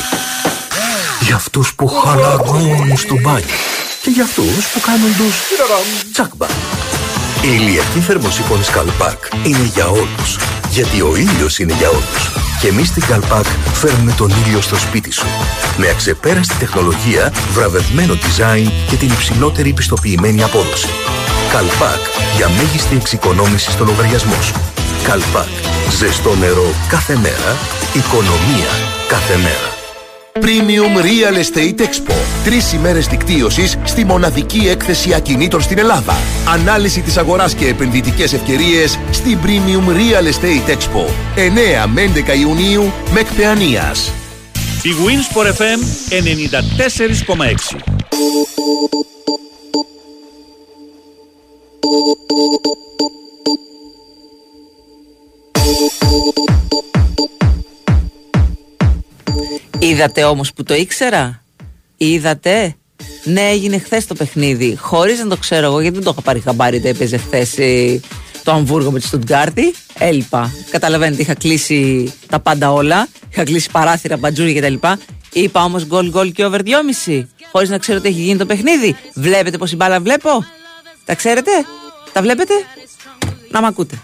Για αυτούς που χαλαρώνουν στο μπάνιο. Και για αυτούς που κάνουν τους τσακμπα. Η ηλιακή θερμοσύφωνη Καλπάκ είναι για όλους. Γιατί ο ήλιος είναι για όλους. Και εμείς στην Καλπάκ φέρνουμε τον ήλιο στο σπίτι σου. Με αξεπέραστη τεχνολογία, βραβευμένο design και την υψηλότερη πιστοποιημένη απόδοση. Καλπάκ για μέγιστη εξοικονόμηση στο λογαριασμό σου. Καλπάκ. Ζεστό νερό κάθε μέρα. Οικονομία κάθε μέρα. Premium Real Estate Expo. Τρεις ημέρες δικτύωσης στη μοναδική έκθεση ακινήτων στην Ελλάδα. Ανάλυση της αγοράς και επενδυτικές ευκαιρίες στην Premium Real Estate Expo. 9 με 11 Ιουνίου με εκπαιανίας. Η Winsport FM 94,6. Είδατε όμως που το ήξερα; Είδατε; Ναι, έγινε χθες το παιχνίδι. Χωρίς να το ξέρω εγώ, γιατί δεν το είχα πάρει χαμπάρι. Δεν έπαιζε χθες το Αμβούργο με τη Στουτγκάρτη. Έλειπα. Καταλαβαίνετε, είχα κλείσει τα πάντα όλα. Είχα κλείσει παράθυρα, μπατζούρια κτλ. Είπα όμως γκολ γκολ και over 2,5. Χωρίς να ξέρω τι έχει γίνει το παιχνίδι. Βλέπετε πόση μπάλα βλέπω; Τα ξέρετε, τα βλέπετε. Να μ' ακούτε.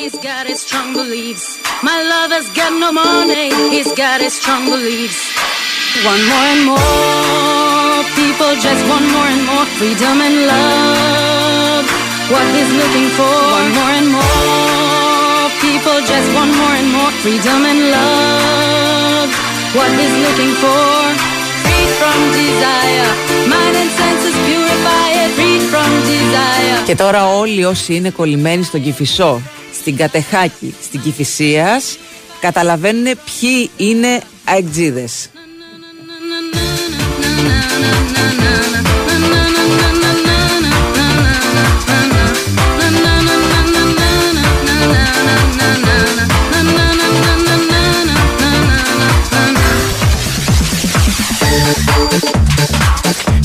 He's got his strong beliefs. My lover's got no money. He's got his strong beliefs. One more and more people just want more and more freedom and love. What he's looking for. One more and more people just want more and more freedom and love. What he's looking for. Freed from desire. Mind and senses purify Και τώρα όλοι όσοι είναι κολλημένοι στον Κηφισό, στην Κατεχάκη, στην Κηφισίας, καταλαβαίνουν ποιοι είναι αεκτζίδες.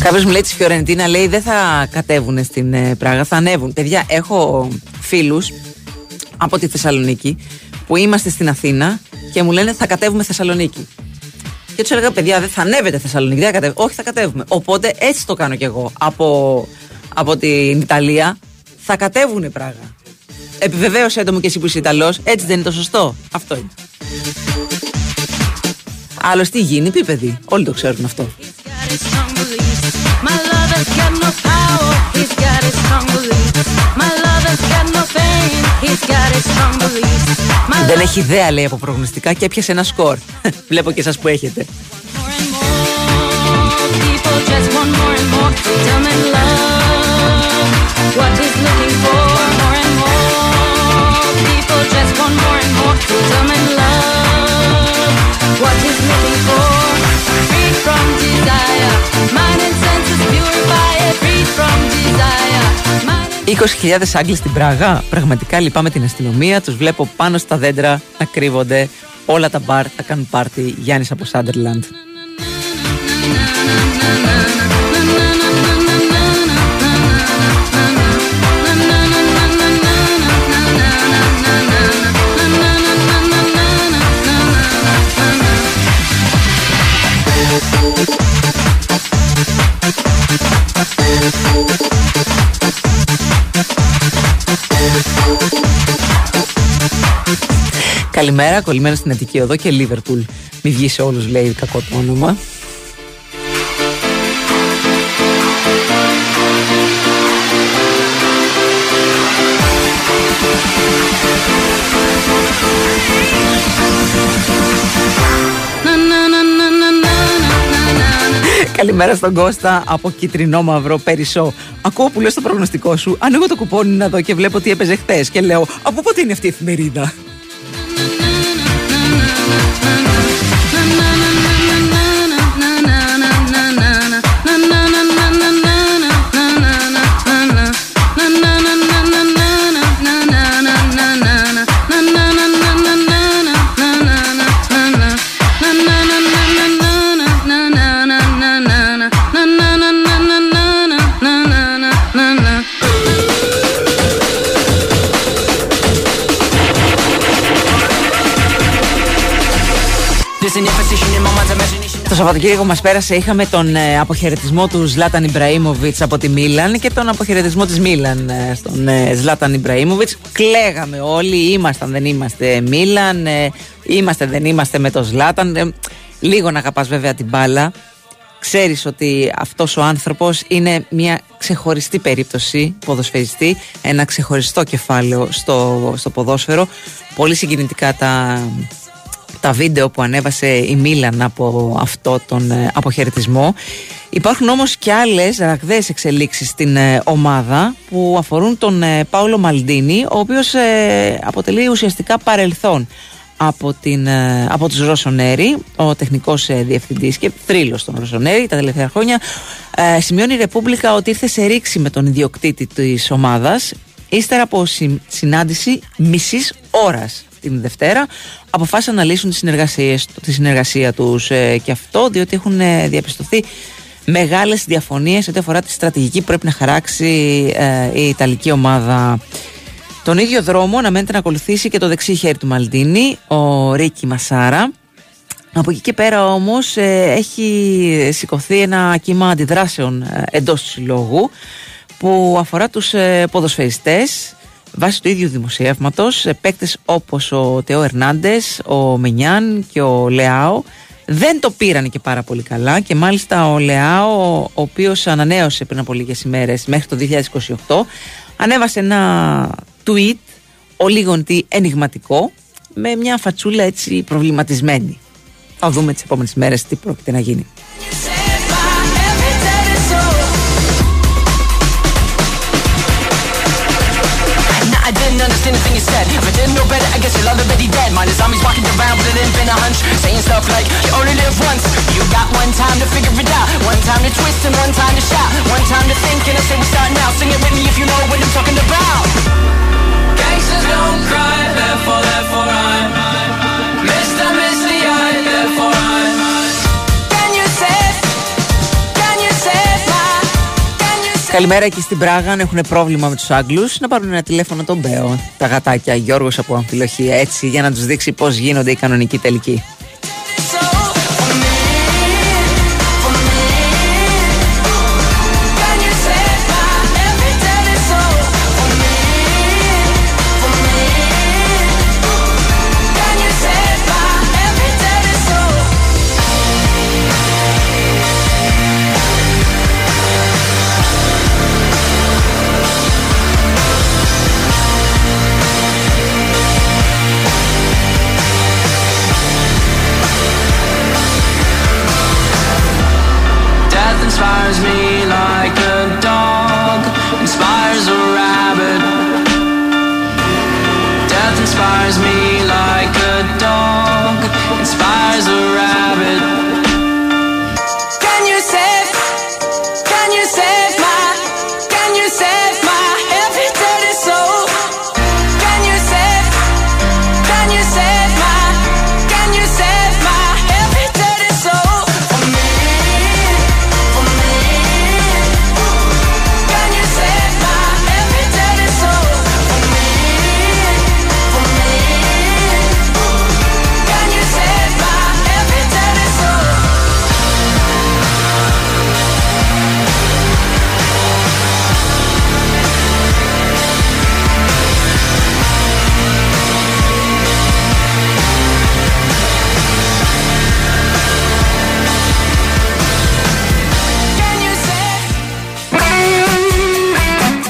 Κάποιος μου λέει της Φιωρεντίνα, λέει δεν θα κατέβουν στην ε, Πράγα, θα ανέβουν. Παιδιά, έχω φίλους από τη Θεσσαλονίκη που είμαστε στην Αθήνα και μου λένε θα κατέβουμε Θεσσαλονίκη. Και τους έλεγα, παιδιά, δεν θα ανέβετε Θεσσαλονίκη, δεν θα κατέβουμε. Όχι, θα κατέβουμε. Οπότε έτσι το κάνω κι εγώ. Από, από την Ιταλία θα κατέβουν Πράγα. Επιβεβαίωσε το μου και εσύ που είσαι Ιταλός, έτσι δεν είναι το σωστό. Αυτό είναι. Άλλο τι γίνει, πει παιδί. Όλοι το ξέρουν αυτό. My lover's got no power, he's got his strong beliefs. My lover's got no fame, he's got his strong beliefs. My Δεν έχει ιδέα, λέει, από προγνωστικά και έπιασε ένα σκορ. Βλέπω και εσά που έχετε. people just want more and more freedom and love. What he's looking for, more and more. People just want more and more freedom and love. What he's looking for, free from desire. Mind and senses purify it, free from desire. Mind 20.000 Άγγλοι στην Πράγα. Πραγματικά λυπάμαι την αστυνομία. Τους βλέπω πάνω στα δέντρα να κρύβονται. Όλα τα μπαρ θα κάνουν πάρτι. Γιάννης από Σάντερλαντ. Καλημέρα, κολλημένα στην Αττική Οδό και Λίβερπουλ. Μη βγεις σε όλους, λέει κακό το όνομα. Καλημέρα στον Κώστα από κυτρινό μαύρο Περισσό. Ακούω που λες το προγνωστικό σου. Ανοίγω το κουπόνι να δω και βλέπω τι έπαιζε χθε. Και λέω, Από πότε είναι αυτή η εφημερίδα; Mm-hmm. Σαββατοκύριακο μας πέρασε, είχαμε τον ε, αποχαιρετισμό του Ζλάταν Ιμπραήμοβιτς από τη Μίλαν και τον αποχαιρετισμό της Μίλαν ε, στον ε, Ζλάταν Ιμπραήμοβιτς. Κλαίγαμε όλοι, ήμασταν δεν είμαστε Μίλαν, ε, είμαστε δεν είμαστε με τον Ζλάταν. Ε, λίγο να αγαπάς βέβαια την μπάλα. Ξέρεις ότι αυτός ο άνθρωπος είναι μια ξεχωριστή περίπτωση ποδοσφαιριστή, ένα ξεχωριστό κεφάλαιο στο, στο ποδόσφαιρο. Πολύ συγκινητικά τα, τα βίντεο που ανέβασε η Μίλαν από αυτό τον ε, αποχαιρετισμό. Υπάρχουν όμως και άλλες ραγδαίες εξελίξεις στην ε, ομάδα που αφορούν τον ε, Πάολο Μαλντίνη, ο οποίος ε, αποτελεί ουσιαστικά παρελθόν από, την, ε, από τους Ρωσονέρη, ο τεχνικός ε, διευθυντής και θρύλος των Ρωσονέρη τα τελευταία χρόνια. Ε, σημειώνει η Ρεπούμπλικα ότι ήρθε σε ρήξη με τον ιδιοκτήτη της ομάδας ύστερα από συ- συνάντηση μισής ώρας την Δευτέρα αποφάσισαν να λύσουν τις συνεργασίες, τη συνεργασία τους ε, και αυτό διότι έχουν ε, διαπιστωθεί μεγάλες διαφωνίες ό,τι αφορά τη στρατηγική που πρέπει να χαράξει ε, η Ιταλική ομάδα. Τον ίδιο δρόμο αναμένεται να ακολουθήσει και το δεξί χέρι του Μαλντίνη, ο Ρίκι Μασάρα. Από εκεί και πέρα όμως ε, έχει σηκωθεί ένα κύμα αντιδράσεων ε, εντός του συλλόγου που αφορά τους ε, ποδοσφαιριστές βάσει του ίδιου δημοσιεύματος ε, παίκτες όπως ο Τεό Ερνάντες, ο Μενιάν και ο Λεάο δεν το πήραν και πάρα πολύ καλά και μάλιστα ο Λεάο ο οποίος ανανέωσε πριν από λίγες ημέρες μέχρι το 2028 ανέβασε ένα tweet ο λίγον τι ενηγματικό με μια φατσούλα έτσι προβληματισμένη. Θα δούμε τις επόμενες μέρες τι πρόκειται να γίνει. I didn't understand a thing you said. If I didn't know better, I guess you're already dead. Mine is zombies walking around with it ain't been a hunch. Saying stuff like, you only live once. You got one time to figure it out. One time to twist and one time to shout. One time to think and I say we start now. Sing it with me if you know what I'm talking about. Gangsters don't cry, therefore, therefore I'm Καλημέρα εκεί στην Πράγα. Αν έχουν πρόβλημα με τους Άγγλους, να πάρουν ένα τηλέφωνο τον Μπέο. Τα γατάκια Γιώργος από Αμφιλοχή. Έτσι, για να τους δείξει πώς γίνονται οι κανονικοί τελικοί.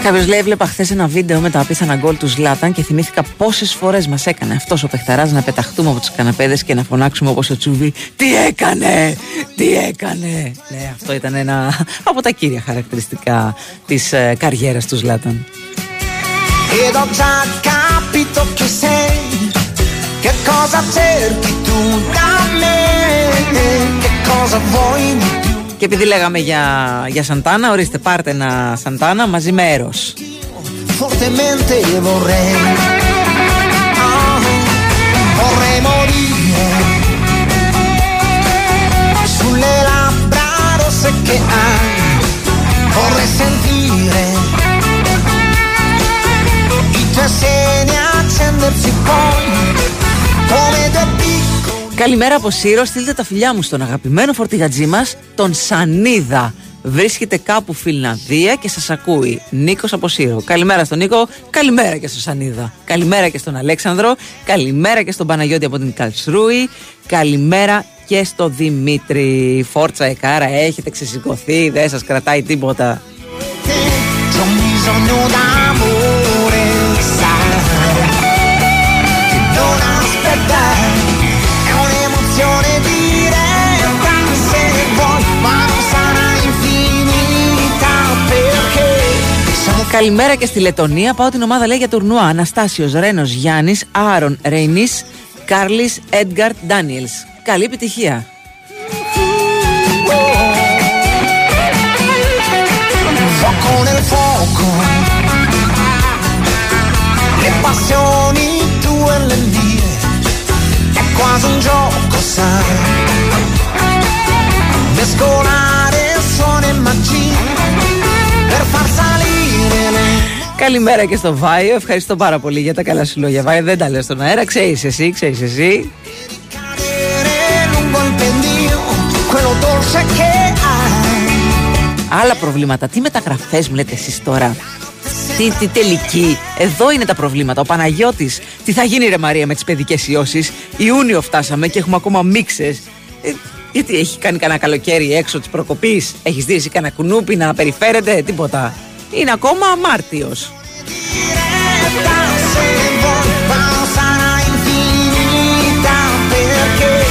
Κάποιος λέει: Έβλεπα χθες ένα βίντεο με τα απίθανα γκολ του Ζλάταν και θυμήθηκα πόσες φορές μας έκανε αυτός ο παιχταράς να πεταχτούμε από του καναπέδες και να φωνάξουμε όπως ο Τσούβι: Τι έκανε! Τι έκανε! Ναι, αυτό ήταν ένα από τα κύρια χαρακτηριστικά της ε, καριέρας του Ζλάταν. Ed ho già capito chi sei, che cosa cerchi tu da me, che cosa vuoi di più. Και επειδή λέγαμε για, για Σαντάνα, ορίστε πάρτε ένα Σαντάνα μαζί με Έρος. Fortemente vorrei, ah, vorrei morire sulle labbra rosse che hai, vorrei sentire i tuoi seni accendersi poi come due piccoli Καλημέρα από Σύρο, στείλτε τα φιλιά μου στον αγαπημένο φορτηγατζή μας, τον Σανίδα. Βρίσκεται κάπου Φιλανδία και σας ακούει. Νίκος από Σύρο. Καλημέρα στον Νίκο, καλημέρα και στον Σανίδα. Καλημέρα και στον Αλέξανδρο, καλημέρα και στον Παναγιώτη από την Καλσρούη, καλημέρα και στο Δημήτρη. Φόρτσα Εκάρα, έχετε ξεσηκωθεί, δεν σας κρατάει τίποτα. Καλημέρα και στη Λετωνία. Πάω την ομάδα λέει για τουρνουά. Αναστάσιος, Ρένος, Γιάννης, Άρον, Ρεϊνή, Κάρλι, Έντγκαρτ, Ντάνιελ. Καλή επιτυχία. fuoco nel fuoco Le passioni tue e le mie È quasi un gioco, sai Mescolare suono e magia Per far salire le Καλημέρα και στο Βάιο. Ευχαριστώ πάρα πολύ για τα καλά σου λόγια. Βάιο, δεν τα λέω στον αέρα. Ξέρεις εσύ, ξέρεις εσύ. lungo il pendio Quello dolce che hai Άλλα προβλήματα. Τι μεταγραφές μου λέτε εσείς τώρα; Τι, τι τελική; Εδώ είναι τα προβλήματα. Ο Παναγιώτης. Τι θα γίνει ρε Μαρία με τις παιδικές ιώσεις; Ιούνιο φτάσαμε και έχουμε ακόμα μίξες. Ε, γιατί έχει κάνει κανένα καλοκαίρι έξω της προκοπής; Έχεις δει εσύ κανένα κουνούπι να περιφέρεται; Τίποτα. Είναι ακόμα Μάρτιος. se vuoi ma non sarà infinita perché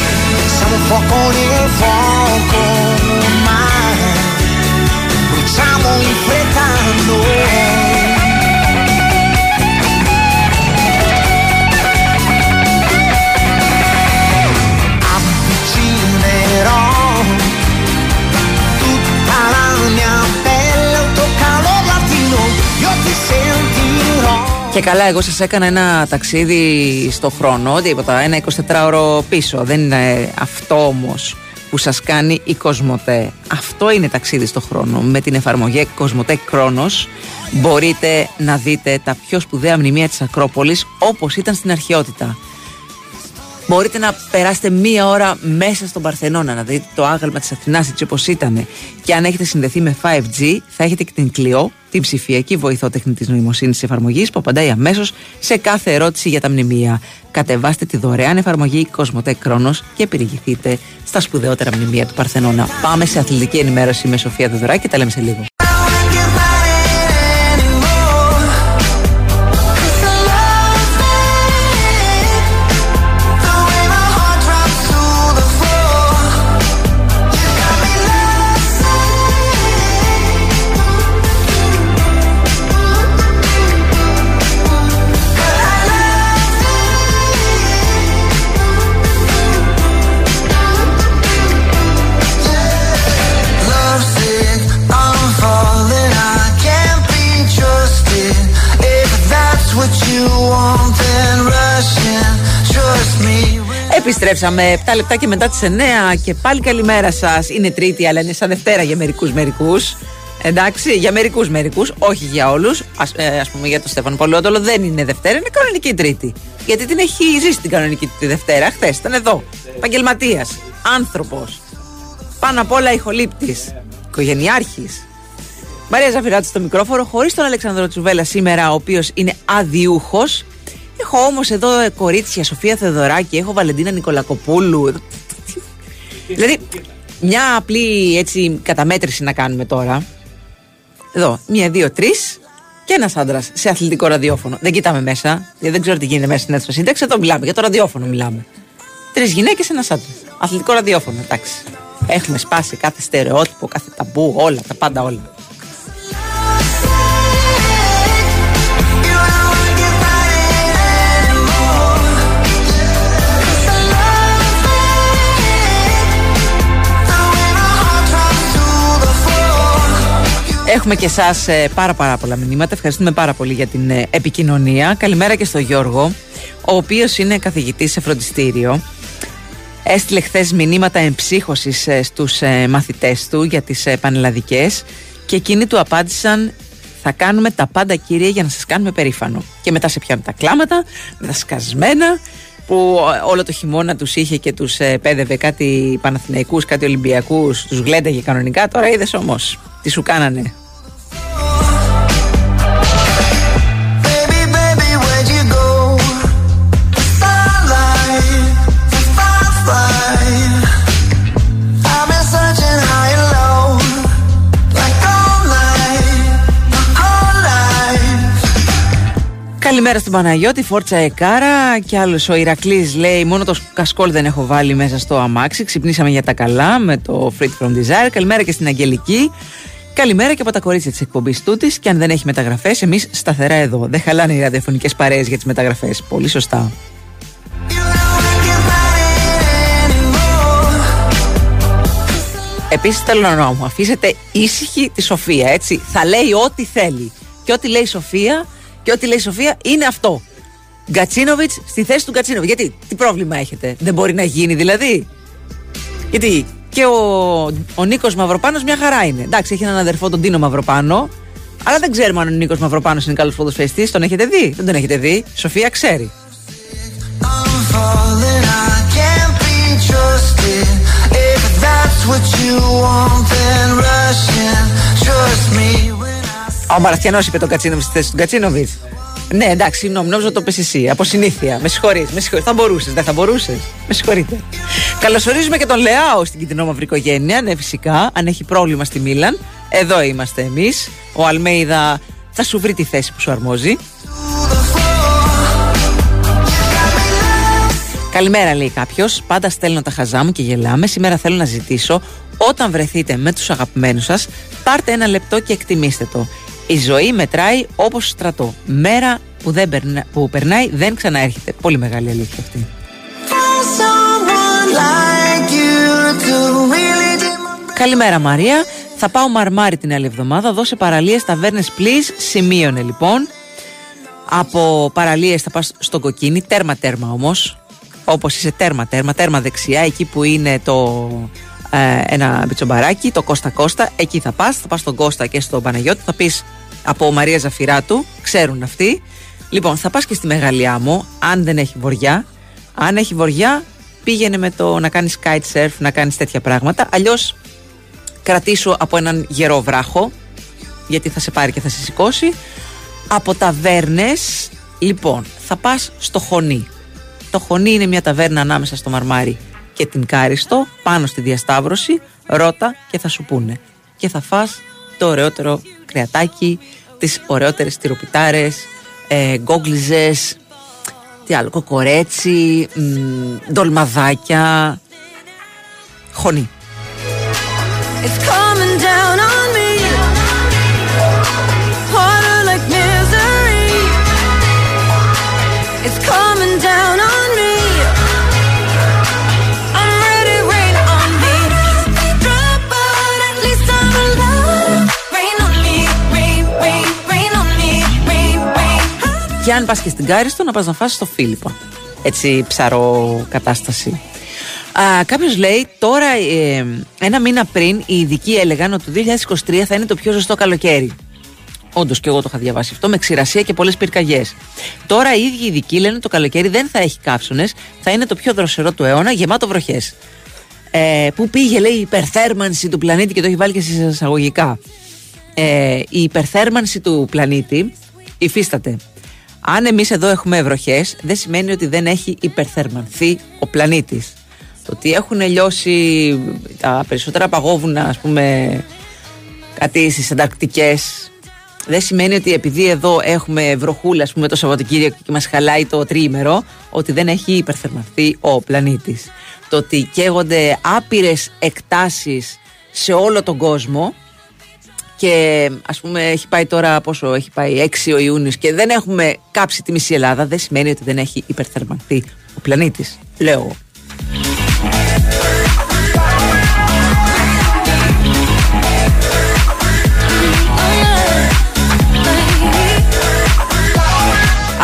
siamo fuoco nel fuoco ormai bruciamo in fretta noi avvicinerò tutta la mia Και καλά, εγώ σας έκανα ένα ταξίδι στο χρόνο, τίποτα, ένα 24ωρο πίσω. Δεν είναι αυτό όμως που που σας κάνει η Κοσμοτέ. Αυτό είναι ταξίδι στο χρόνο. Με την εφαρμογή Κοσμοτέ Κρόνος μπορείτε να δείτε τα πιο σπουδαία μνημεία της Ακρόπολης όπως ήταν στην αρχαιότητα. Μπορείτε να περάσετε μία ώρα μέσα στον Παρθενώνα, να δείτε το άγαλμα της Αθηνάς έτσι όπως ήταν. Και αν έχετε συνδεθεί με 5G, θα έχετε και την Clio, την ψηφιακή βοηθό τεχνητής νοημοσύνης εφαρμογής που απαντάει αμέσως σε κάθε ερώτηση για τα μνημεία. Κατεβάστε τη δωρεάν εφαρμογή Κοσμοτέ Κρόνος και περιηγηθείτε στα σπουδαιότερα μνημεία του Παρθενώνα. Πάμε σε αθλητική ενημέρωση με Σοφία Δεδωράκη και τα λέμε σε λίγο. Επιστρέψαμε 7 λεπτά και μετά τις 9 και πάλι καλημέρα σας. Είναι Τρίτη, αλλά είναι σαν Δευτέρα για μερικούς μερικούς. Εντάξει, για μερικούς μερικούς, όχι για όλους. Ας, ε, ας πούμε για τον Στέφανο Πολυότολο δεν είναι Δευτέρα, είναι κανονική Τρίτη. Γιατί την έχει ζήσει την κανονική τη Δευτέρα. Χθες ήταν εδώ. Επαγγελματίας, άνθρωπος. Πάνω απ' όλα ηχολήπτης. Οικογενειάρχης. Μαρία Ζαφυράτη στο μικρόφωνο, χωρίς τον Αλεξανδρό Τσουβέλα σήμερα, ο οποίος είναι αδιούχος. Έχω όμως εδώ ε, κορίτσια, Σοφία Θεοδωράκη, έχω Βαλεντίνα Νικολακοπούλου. δηλαδή, μια απλή έτσι καταμέτρηση να κάνουμε τώρα. Εδώ, μία, δύο, τρεις και ένας άντρας σε αθλητικό ραδιόφωνο. Δεν κοιτάμε μέσα, γιατί δεν ξέρω τι γίνεται μέσα στην αίθουσα σύνταξη. Εδώ μιλάμε, για το ραδιόφωνο μιλάμε. Τρεις γυναίκες, ένας άντρας. Αθλητικό ραδιόφωνο, εντάξει. Έχουμε σπάσει κάθε στερεότυπο, κάθε ταμπού, όλα, τα πάντα όλα. Έχουμε και εσάς πάρα πάρα πολλά μηνύματα. Ευχαριστούμε πάρα πολύ για την ε, επικοινωνία. Καλημέρα και στο Γιώργο, ο οποίος είναι καθηγητής σε φροντιστήριο. Έστειλε χθες μηνύματα εμψύχωσης στους μαθητές του για τις πανελλαδικές και εκείνοι του απάντησαν θα κάνουμε τα πάντα κύριε για να σας κάνουμε περήφανο. Και μετά σε πιάνουν τα κλάματα, με τα σκασμένα, που ε, όλο το χειμώνα τους είχε και τους ε, πέδευε κάτι Παναθηναϊκούς, κάτι Ολυμπιακούς, τους γλένταγε κανονικά. Τώρα είδες όμως, τι σου κάνανε. Καλημέρα στον Παναγιώτη, Φόρτσα Εκάρα και άλλος ο Ηρακλής λέει: Μόνο το κασκόλ δεν έχω βάλει μέσα στο αμάξι. Ξυπνήσαμε για τα καλά με το Free From Desire. Καλημέρα και στην Αγγελική. Καλημέρα και από τα κορίτσια της εκπομπής τούτης. Και αν δεν έχει μεταγραφές, εμείς σταθερά εδώ. Δεν χαλάνε οι ραδιοφωνικές παρέες για τις μεταγραφές. Πολύ σωστά. Επίσης θέλω να μου αφήσετε ήσυχη τη Σοφία, έτσι. Θα λέει ό,τι θέλει. Και ό,τι λέει η Σοφία, και ό,τι λέει η Σοφία είναι αυτό. Γκατσίνοβιτς στη θέση του Γκατσίνοβιτς. Γιατί, τι πρόβλημα έχετε, δεν μπορεί να γίνει δηλαδή. Γιατί και ο, ο Νίκος Μαυροπάνος μια χαρά είναι. Εντάξει, έχει έναν αδερφό τον Τίνο Μαυροπάνο, αλλά δεν ξέρουμε αν ο Νίκος Μαυροπάνος είναι καλός ποδοσφαιριστής. Τον έχετε δει, δεν τον έχετε δει. Η Σοφία ξέρει. I'm falling, I can't be trusted. If that's what you want, then rush in. Trust me when I Ο Μαραθιανός είπε τον Κατσίνοβιτς στη θέση του Κατσίνοβιτς. Ναι, εντάξει, συγγνώμη, νόμιζα το πες εσύ. Από συνήθεια. Με συγχωρείς. Με συγχωρείς. Θα μπορούσες, δεν θα μπορούσες. Με συγχωρείτε. Καλωσορίζουμε και τον Λεάο στην κοινωνόμαυρη οικογένεια. Ναι, φυσικά. Αν έχει πρόβλημα στη Μίλαν, εδώ είμαστε εμείς. Ο Αλμέιδα θα σου βρει τη θέση που σου αρμόζει. Καλημέρα, λέει κάποιος. Πάντα στέλνω τα χαζά μου και γελάμε. Σήμερα θέλω να ζητήσω, όταν βρεθείτε με τους αγαπημένους σας, πάρτε ένα λεπτό και εκτιμήστε το. Η ζωή μετράει όπως στρατό. Μέρα που, δεν περνά, που περνάει δεν ξαναέρχεται. Πολύ μεγάλη αλήθεια αυτή. found someone like you to really do Καλημέρα Μαρία. Θα πάω μαρμάρι την άλλη εβδομάδα. Δώσε παραλίες ταβέρνες please. Σημείωνε λοιπόν. Από παραλίες θα πας στο κοκκίνι. Τέρμα τέρμα όμως. Όπως είσαι τέρμα τέρμα. Τέρμα δεξιά. Εκεί που είναι το ε, ένα μπιτσομπαράκι, το Κώστα Κώστα. Εκεί θα πας, θα πας στον Κώστα και στον Παναγιώτη, θα πεις από Μαρία Ζαφυράτου, ξέρουν αυτοί. Λοιπόν, θα πας και στη Μεγάλη Άμμο, αν δεν έχει βοριά. Αν έχει βοριά, πήγαινε με το να κάνεις kitesurf, να κάνεις τέτοια πράγματα. Αλλιώς κρατήσου από έναν γερό βράχο, γιατί θα σε πάρει και θα σε σηκώσει. Από ταβέρνες, λοιπόν, θα πας στο Χωνί. Το Χωνί είναι μια ταβέρνα ανάμεσα στο Μαρμάρι και την Κάριστο, πάνω στη διασταύρωση, ρώτα και θα σου πούνε. Και θα φας το ωραιότερο κρεατάκι, τις ωραιότερες τυροπιτάρες, ε, γκόγκλιζες, τι άλλο, κοκορέτσι, μ, ντολμαδάκια, χωνί. It's coming down on Και αν πας και στην Κάριστο να πας να φας στο Φίλιππο. Έτσι ψαρό κατάσταση. Α, Κάποιος λέει τώρα, ε, ένα μήνα πριν, οι ειδικοί έλεγαν ότι το 2023 θα είναι το πιο ζεστό καλοκαίρι. Όντως και εγώ το είχα διαβάσει αυτό, με ξηρασία και πολλές πυρκαγιές. Τώρα οι ίδιοι ειδικοί λένε ότι το καλοκαίρι δεν θα έχει κάψονε, θα είναι το πιο δροσερό του αιώνα, γεμάτο βροχές. Ε, πού πήγε, λέει, η υπερθέρμανση του πλανήτη και το έχει βάλει και σε εισαγωγικά. Ε, η υπερθέρμανση του πλανήτη υφίσταται. Αν εμείς εδώ έχουμε βροχές, δεν σημαίνει ότι δεν έχει υπερθερμανθεί ο πλανήτης. Το ότι έχουν λιώσει τα περισσότερα παγόβουνα, ας πούμε, κάτι στι Ανταρκτικέ, δεν σημαίνει ότι επειδή εδώ έχουμε βροχούλα, ας πούμε, το Σαββατοκύριακο και μας χαλάει το τρίμερο, ότι δεν έχει υπερθερμανθεί ο πλανήτης. Το ότι καίγονται άπειρες εκτάσεις σε όλο τον κόσμο και ας πούμε έχει πάει τώρα πόσο έχει πάει 6 ο Ιούνιος και δεν έχουμε κάψει τη μισή Ελλάδα δεν σημαίνει ότι δεν έχει υπερθερμανθεί ο πλανήτης λέω εγώ.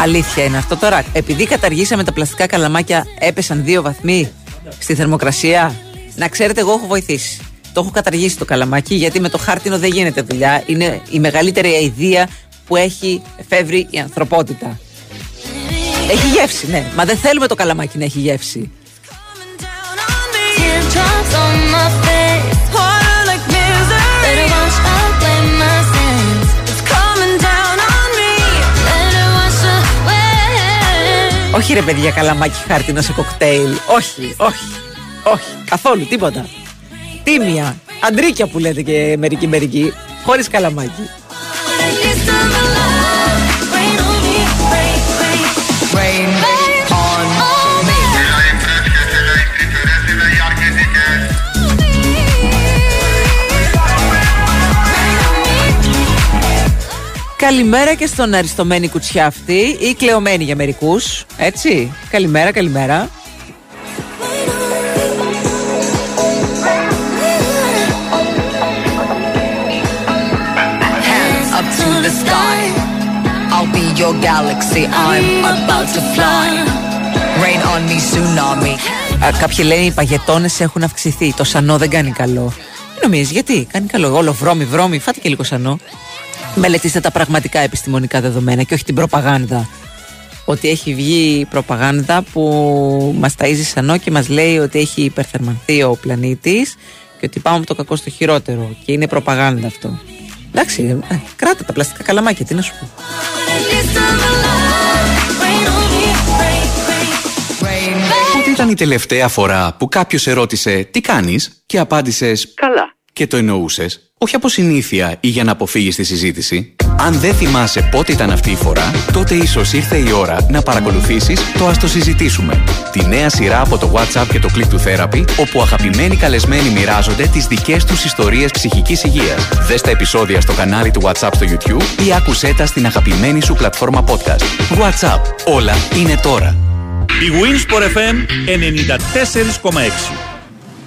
Αλήθεια είναι αυτό τώρα. Επειδή καταργήσαμε τα πλαστικά καλαμάκια, έπεσαν δύο βαθμοί στη θερμοκρασία. Να ξέρετε, εγώ έχω βοηθήσει. Το έχω καταργήσει το καλαμάκι γιατί με το χάρτινο δεν γίνεται δουλειά. Είναι η μεγαλύτερη αηδία που έχει εφεύρει η ανθρωπότητα. Έχει γεύση, ναι. Μα δεν θέλουμε το καλαμάκι να έχει γεύση. Teardrops on my face. Harder like misery. Let it wash away my sins. It's coming down on me. Let it wash away. Όχι ρε παιδιά, καλαμάκι χάρτινο σε κοκτέιλ. Όχι, όχι, όχι. Καθόλου, τίποτα. Τίμια. Αντρίκια που λέτε και μερικοί μερικοί. Χωρίς καλαμάκι. Rain on me. Καλημέρα και στον αριστομένη κουτσιάφτη ή κλεωμένη για μερικούς. Έτσι. Καλημέρα, καλημέρα. Your galaxy. I'm about to fly. Rain on me, tsunami. Α, κάποιοι λένε οι παγετώνες έχουν αυξηθεί. Το σανό δεν κάνει καλό. Τι νομίζεις, γιατί; Κάνει καλό. Όλο βρώμη, βρώμη. Φάτε και λίγο σανό. Μελετήστε τα πραγματικά επιστημονικά δεδομένα και όχι την προπαγάνδα. Ότι έχει βγει προπαγάνδα που μας ταΐζει σανό και μας λέει ότι έχει υπερθερμανθεί ο πλανήτης και ότι πάμε από το κακό στο χειρότερο. Και είναι προπαγάνδα αυτό. Εντάξει, ε, κράτα τα πλαστικά καλαμάκια, τι να σου πω. Πότε ήταν η τελευταία φορά που κάποιος ερώτησε τι κάνεις; και απάντησες Καλά. Και το εννοούσες, όχι από συνήθεια ή για να αποφύγεις τη συζήτηση. Αν δεν θυμάσαι πότε ήταν αυτή η φορά, τότε ίσως ήρθε η ώρα να παρακολουθήσεις το Α το συζητήσουμε. Τη νέα σειρά από το WhatsApp και το Click to Therapy, όπου αγαπημένοι καλεσμένοι μοιράζονται τις δικές τους ιστορίες ψυχικής υγείας. Δες τα επεισόδια στο κανάλι του WhatsApp στο YouTube ή άκουσέ τα στην αγαπημένη σου πλατφόρμα podcast. WhatsApp. Όλα είναι τώρα. Η Winsport FM 94,6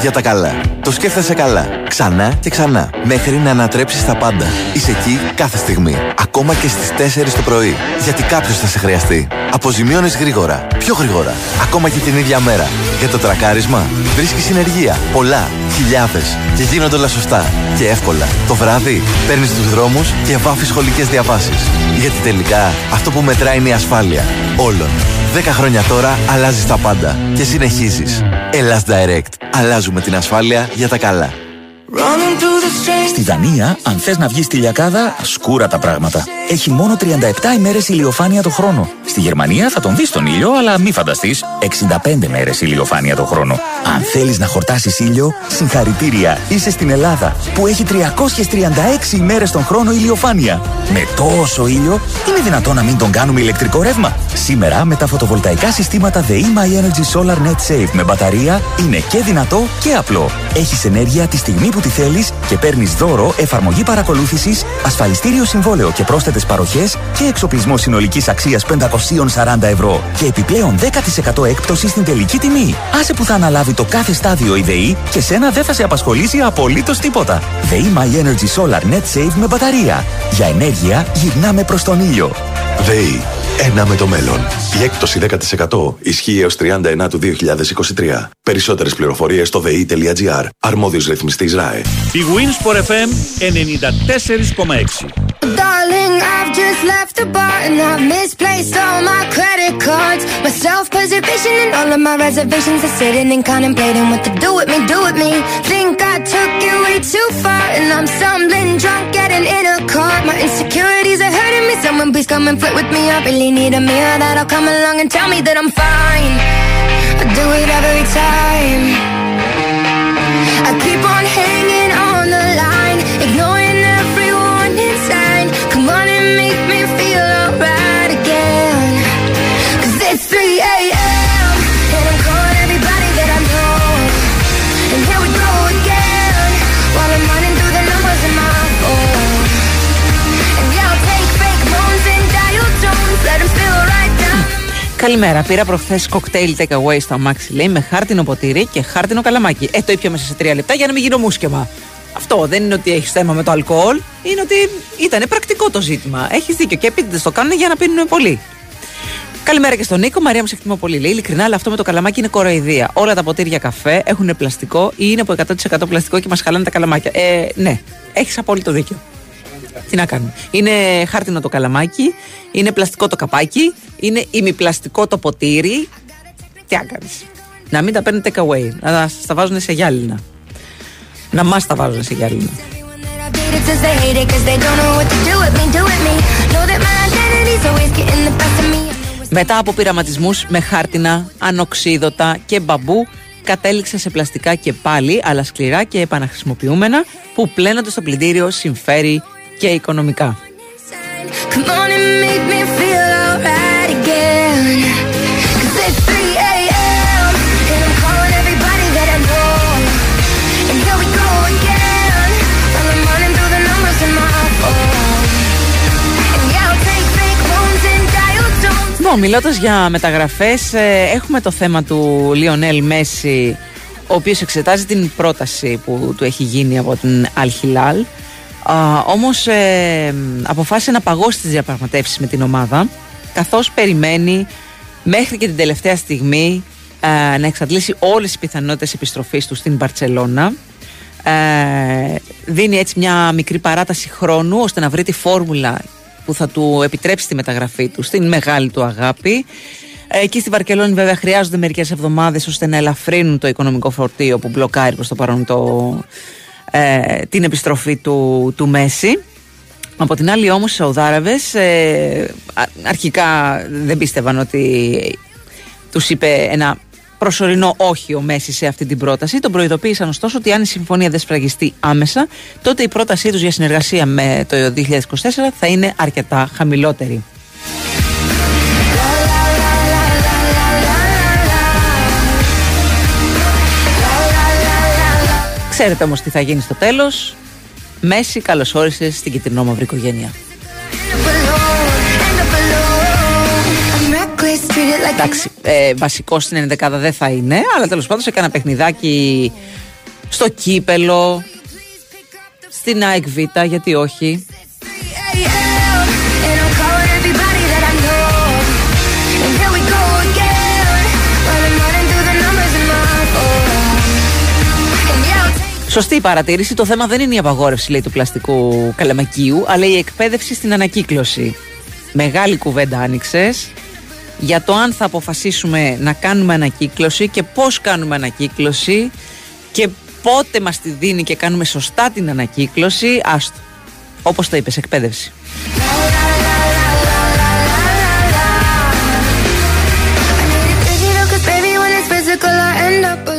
Για τα καλά. Το σκέφτεσαι καλά. Ξανά και ξανά. Μέχρι να ανατρέψεις τα πάντα. Είσαι εκεί κάθε στιγμή. Ακόμα και στις 4 το πρωί. Γιατί κάποιος θα σε χρειαστεί. Αποζημιώνεις γρήγορα. Πιο γρήγορα. Ακόμα και την ίδια μέρα. Για το τρακάρισμα βρίσκεις συνεργεία. Πολλά. Χιλιάδες. Και γίνονται όλα σωστά. Και εύκολα. Το βράδυ παίρνεις τους δρόμους και βάφεις σχολικές διαβάσεις. Γιατί τελικά αυτό που μετράει είναι η ασφάλεια. Όλων. 10 χρόνια τώρα αλλάζεις τα πάντα. Και συνεχίζεις. Ελλάς Direct. Αλλάζουμε την ασφάλεια για τα καλά. Στη Δανία, αν θες να βγεις στη λιακάδα, σκούρα τα πράγματα. Έχει μόνο 37 ημέρες ηλιοφάνεια το χρόνο. Στη Γερμανία θα τον δεις τον ήλιο, αλλά μη φανταστείς, 65 μέρες ηλιοφάνεια το χρόνο. Αν θέλεις να χορτάσεις ήλιο, συγχαρητήρια, είσαι στην Ελλάδα, που έχει 336 ημέρες τον χρόνο ηλιοφάνεια. Με τόσο ήλιο, είναι δυνατόν να μην τον κάνουμε ηλεκτρικό ρεύμα. Σήμερα, με τα φωτοβολταϊκά συστήματα The My Energy Solar Net Save με μπαταρία, είναι και δυνατό και απλό. Έχεις ενέργεια τη στιγμή που τη θέλεις και παίρνεις δώρο εφαρμογή παρακολούθησης, ασφαλιστήριο συμβόλαιο και πρόσθετες παροχές και εξοπλισμό συνολικής αξίας 540 ευρώ και επιπλέον 10% έκπτωση στην τελική τιμή. Άσε που θα αναλάβει το κάθε στάδιο η ΔΕΗ και σένα δεν θα σε απασχολήσει απολύτως τίποτα. ΔΕΗ My Energy Solar Net Save με μπαταρία. Για ενέργεια γυρνάμε προς τον ήλιο. ΔΕΗ. Ένα με το μέλλον. Η έκπτωση 10% ισχύει έως 39 του 2023. Περισσότερες πληροφορίες στο dei.gr. Αρμόδιος ρυθμιστής ΡΑΕ. Η Winsport FM 94,6. Darling, I've just left the bar and I've misplaced all my credit cards. My self-preservation and all of my reservations are sitting and contemplating what to do with me, do with me. Think I took it way too far and I'm stumbling drunk, getting in a car. My insecurities are hurting me. Someone please come and flirt with me. I really need a mirror that'll come along and tell me that I'm fine. I do it every time. I keep on hanging on the line, ignoring Καλημέρα. Πήρα προχθές κοκτέιλ takeaway στο αμάξι, λέει, με χάρτινο ποτήρι και χάρτινο καλαμάκι. Ε, το ήπια μέσα σε τρία λεπτά για να μην γίνω μουσκεμα. Αυτό δεν είναι ότι έχεις θέμα με το αλκοόλ, είναι ότι ήταν πρακτικό το ζήτημα. Έχεις δίκιο και επίτηδε το κάνουν για να πίνουν πολύ. Καλημέρα και στον Νίκο. Μαρία μου σε εκτιμώ πολύ. Λέει ειλικρινά, αλλά αυτό με το καλαμάκι είναι κοροϊδία. Όλα τα ποτήρια καφέ έχουν πλαστικό ή είναι από 100% πλαστικό και μας χαλάνε τα καλαμάκια. Ε, ναι, έχεις απόλυτο δίκιο. Τι να κάνουμε. Είναι χάρτινο το καλαμάκι, είναι πλαστικό το καπάκι, είναι ημιπλαστικό το ποτήρι. Τι να κάνεις. Να μην τα παίρνετε take away, να σας τα βάζουν σε γυάλινα. Να μας τα βάζουν σε γυάλινα. It says they hate it cause they don't know what to do with me, do with me. Know that my identity's always getting the best of me. Μετά από πειραματισμούς με χάρτινα, ανοξίδωτα και μπαμπού, κατέληξε σε πλαστικά και πάλι, αλλά σκληρά και επαναχρησιμοποιούμενα, που πλένονται στο πλυντήριο συμφέρει και οικονομικά. Μιλώντας για μεταγραφές, ε, έχουμε το θέμα του Λιονέλ Μέση, ο οποίος εξετάζει την πρόταση που του έχει γίνει από την Αλχιλάλ. Χιλάλ. Όμως ε, αποφάσισε να παγώσει τις διαπραγματεύσεις με την ομάδα, καθώς περιμένει μέχρι και την τελευταία στιγμή ε, να εξαντλήσει όλες τι πιθανότητες επιστροφής του στην Μπαρσελόνα. Ε, δίνει έτσι μια μικρή παράταση χρόνου ώστε να βρει τη φόρμουλα που θα του επιτρέψει τη μεταγραφή του στην μεγάλη του αγάπη. Ε, Εκεί στη Βαρκελόνη βέβαια χρειάζονται μερικές εβδομάδες ώστε να ελαφρύνουν το οικονομικό φορτίο που μπλοκάρει προς το παρόν το, ε, την επιστροφή του, του Μέση. Από την άλλη όμως οι Σαουδάραβες ε, α- αρχικά δεν πίστευαν ότι τους είπε ένα προσωρινό όχι ο Μέση σε αυτή την πρόταση. Τον προειδοποίησαν ωστόσο ότι αν η συμφωνία δεν σφραγιστεί άμεσα, τότε η πρότασή τους για συνεργασία με το 2024 θα είναι αρκετά χαμηλότερη. Ξέρετε όμως τι θα γίνει στο τέλος. Μέση, καλώς όρισες στην κυτρινό μαύρη οικογένεια. Εντάξει, ε, βασικό στην 11 δεν θα είναι, αλλά τέλος πάντων σε κάνα παιχνιδάκι στο κύπελο, στην ΑΕΚ Β, γιατί όχι. Σωστή η παρατήρηση. Το θέμα δεν είναι η απαγόρευση λέει, του πλαστικού καλαμακίου, αλλά η εκπαίδευση στην ανακύκλωση. Μεγάλη κουβέντα άνοιξες για το αν θα αποφασίσουμε να κάνουμε ανακύκλωση και πώς κάνουμε ανακύκλωση και πότε μας τη δίνει και κάνουμε σωστά την ανακύκλωση. Άστο. Όπως το είπες, εκπαίδευση.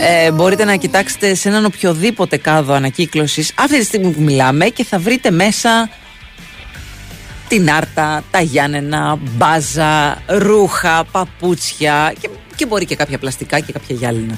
Ε, μπορείτε να κοιτάξετε σε έναν οποιοδήποτε κάδο ανακύκλωσης αυτή τη στιγμή που μιλάμε και θα βρείτε μέσα την Άρτα, τα Γιάννενα, μπάζα, ρούχα, παπούτσια και, και μπορεί και κάποια πλαστικά και κάποια γυάλινα.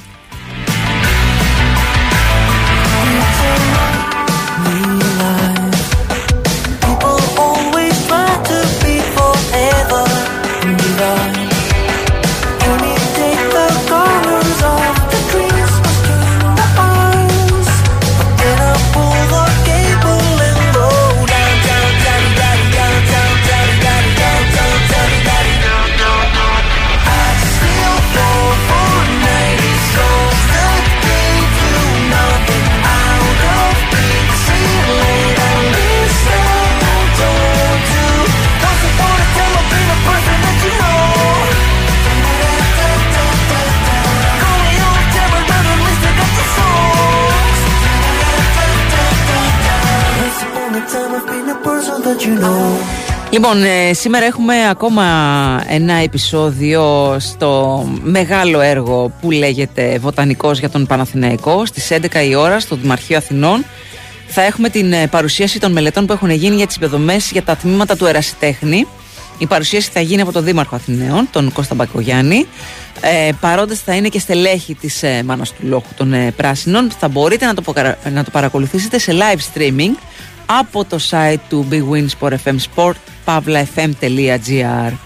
Λοιπόν, ε, σήμερα έχουμε ακόμα ένα επεισόδιο στο μεγάλο έργο που λέγεται Βοτανικός για τον Παναθηναϊκό στις 11 η ώρα στο Δημαρχείο Αθηνών. Θα έχουμε την ε, παρουσίαση των μελετών που έχουν γίνει για τις υπεδομές για τα τμήματα του Ερασιτέχνη. Η παρουσίαση θα γίνει από τον Δήμαρχο Αθηναίων, τον Κώστα Μπακογιάννη. Ε, παρόντες θα είναι και στελέχη της ε, Μάνας του Λόχου των ε, Πράσινων. Θα μπορείτε να το, να το παρακολουθήσετε σε live streaming από το site του Big Win Sport FM Sport pavlafm.gr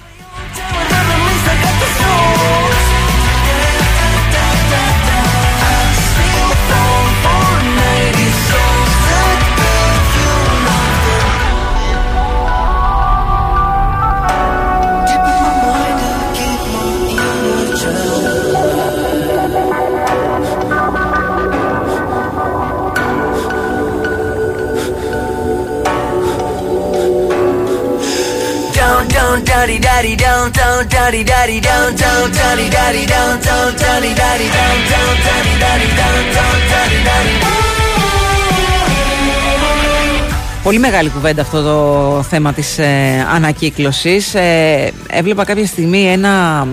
daddy, daddy, down, down, daddy, daddy, down, down, daddy, daddy, down, down, daddy, daddy, down, down, daddy, daddy, down, down, daddy, daddy. Πολύ μεγάλη κουβέντα αυτό το θέμα της ε, ανακύκλωσης. Ε, έβλεπα κάποια στιγμή ένα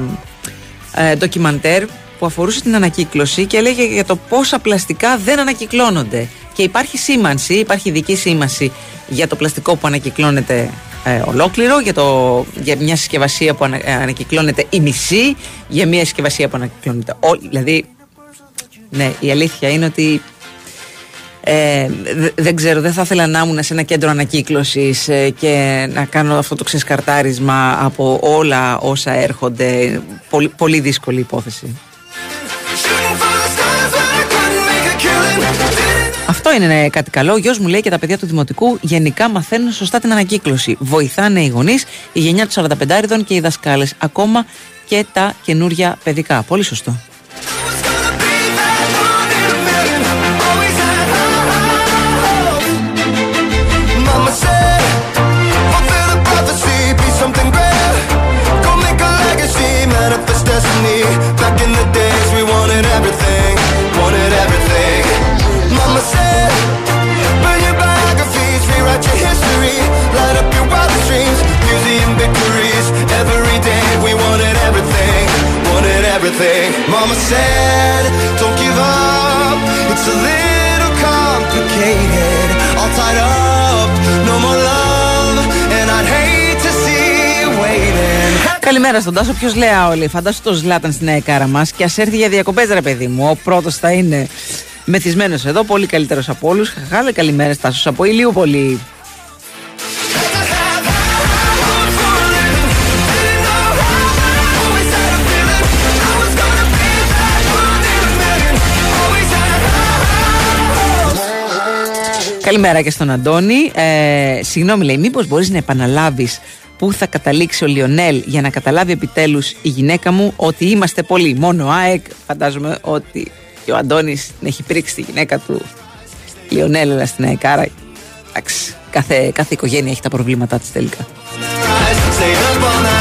ε, ντοκιμαντέρ που αφορούσε την ανακύκλωση και έλεγε για το πόσα πλαστικά δεν ανακυκλώνονται. Και υπάρχει σήμανση, υπάρχει ειδική σήμανση για το πλαστικό που ανακυκλώνεται ε, ολόκληρο, για, το, για μια συσκευασία που ανα, ε, ανακυκλώνεται η μισή, για μια συσκευασία που ανακυκλώνεται όλη. Δηλαδή, ναι, η αλήθεια είναι ότι ε, δεν ξέρω, δεν θα ήθελα να ήμουν σε ένα κέντρο ανακύκλωσης ε, και να κάνω αυτό το ξεσκαρτάρισμα από όλα όσα έρχονται. Πολύ, πολύ δύσκολη υπόθεση. Αυτό είναι κάτι καλό. Ο γιος μου λέει και τα παιδιά του Δημοτικού γενικά μαθαίνουν σωστά την ανακύκλωση. Βοηθάνε οι γονείς, η γενιά του 45 και οι δασκάλες. Ακόμα και τα καινούρια παιδικά. Πολύ σωστό. Καλημέρα στον Τάσο. Ποιος λέει όλοι. Φαντάσου το Ζλάταν στην αεκάρα μας και ας έρθει για διακοπές, ρε παιδί μου. Ο πρώτος θα είναι μεθυσμένος εδώ. Πολύ καλύτερος από όλους. Χάλε καλημέρα, Τάσο από ηλίου πολύ. Καλημέρα και στον Αντώνη. Ε, συγγνώμη, λέει, μήπως μπορείς να επαναλάβεις πού θα καταλήξει ο Λιονέλ για να καταλάβει επιτέλους η γυναίκα μου ότι είμαστε πολλοί. Μόνο ΑΕΚ, φαντάζομαι ότι και ο Αντώνης την έχει πρίξει τη γυναίκα του Λιονέλ, αλλά στην ΑΕΚ. Άρα, εντάξει, κάθε, κάθε οικογένεια έχει τα προβλήματά της τελικά. Stayed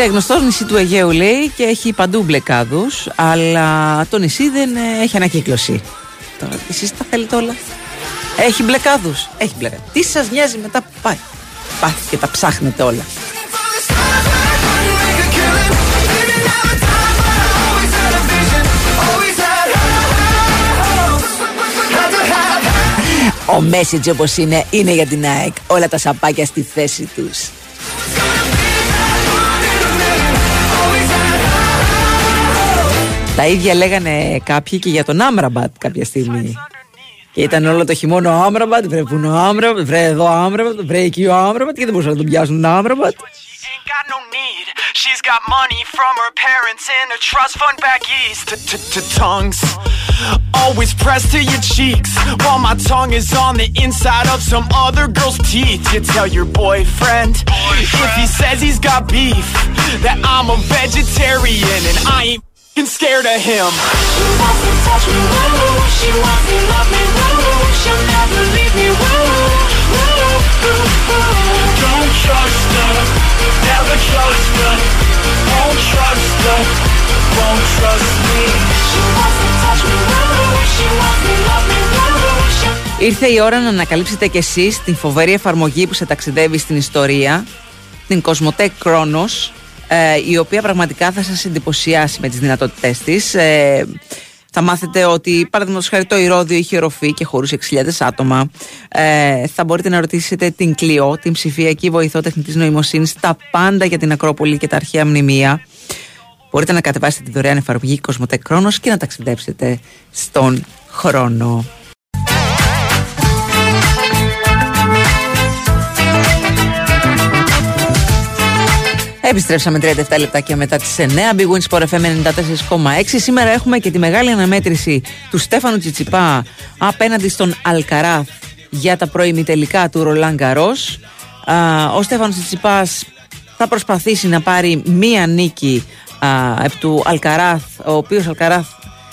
Σε γνωστό νησί του Αιγαίου λέει και έχει παντού μπλεκάδου, αλλά το νησί δεν ε, έχει ανακύκλωση. Τώρα εσείς τα θέλετε όλα. Έχει μπλεκάδου. Έχει μπλεκάδου. Τι σας νοιάζει μετά που πάει. Πάτε και τα ψάχνετε όλα. Ο message όπως είναι, είναι για την ΑΕΚ. Όλα τα σαπάκια στη θέση τους. Τα ίδια λέγανε κάποιοι και για τον Άμραμπατ κάποια στιγμή. Και ήταν όλο το χειμώνα ο Άμραμπατ, βρε που είναι ο Άμραμπατ, βρε εδώ ο Άμραμπατ, βρε εκεί ο Άμραμπατ και δεν μπορούσαν να τον πιάσουν τον Άμραμπατ. She's got money from her parents in a trust fund back east. To tongues, always pressed to your cheeks, while my tongue is on the inside of some other girl's teeth. You tell your boyfriend, if he says he's got beef that I'm a vegetarian and I ain't fing scared of him. She wants to touch me, woo. She wants to love me, woo. She'll never leave me, woo. Woo, woo, woo. Don't trust her, never trust her. Won't trust her, won't trust me. She wants to touch me, woo. She wants to love me, woo. She'll Ήρθε η ώρα να ανακαλύψετε κι εσείς την φοβερή εφαρμογή που σε ταξιδεύει στην ιστορία, την Cosmotech Chronos, ε, η οποία πραγματικά θα σας εντυπωσιάσει με τις δυνατότητές της. Ε, θα μάθετε ότι, παραδείγματος χάρη, το Ηρώδιο είχε οροφή και χωρούσε 6.000 άτομα. Ε, θα μπορείτε να ρωτήσετε την Κλειό, την ψηφιακή βοηθό τεχνητής νοημοσύνης, τα πάντα για την Ακρόπολη και τα αρχαία μνημεία. Μπορείτε να κατεβάσετε τη δωρεάν εφαρμογή Cosmotech Chronos και να ταξιδέψετε στον χρόνο. Επιστρέψαμε 37 λεπτάκια μετά τις 9. Big Win Sport FM 94,6. Σήμερα έχουμε και τη μεγάλη αναμέτρηση του Στέφανου Τσιτσιπά απέναντι στον Αλκαράθ για τα προημιτελικά του Ρολάν Γκαρός. Α, Ο Στέφανος Τσιτσιπάς θα προσπαθήσει να πάρει μία νίκη α, επ του Αλκαράθ, ο οποίος Αλκαράθ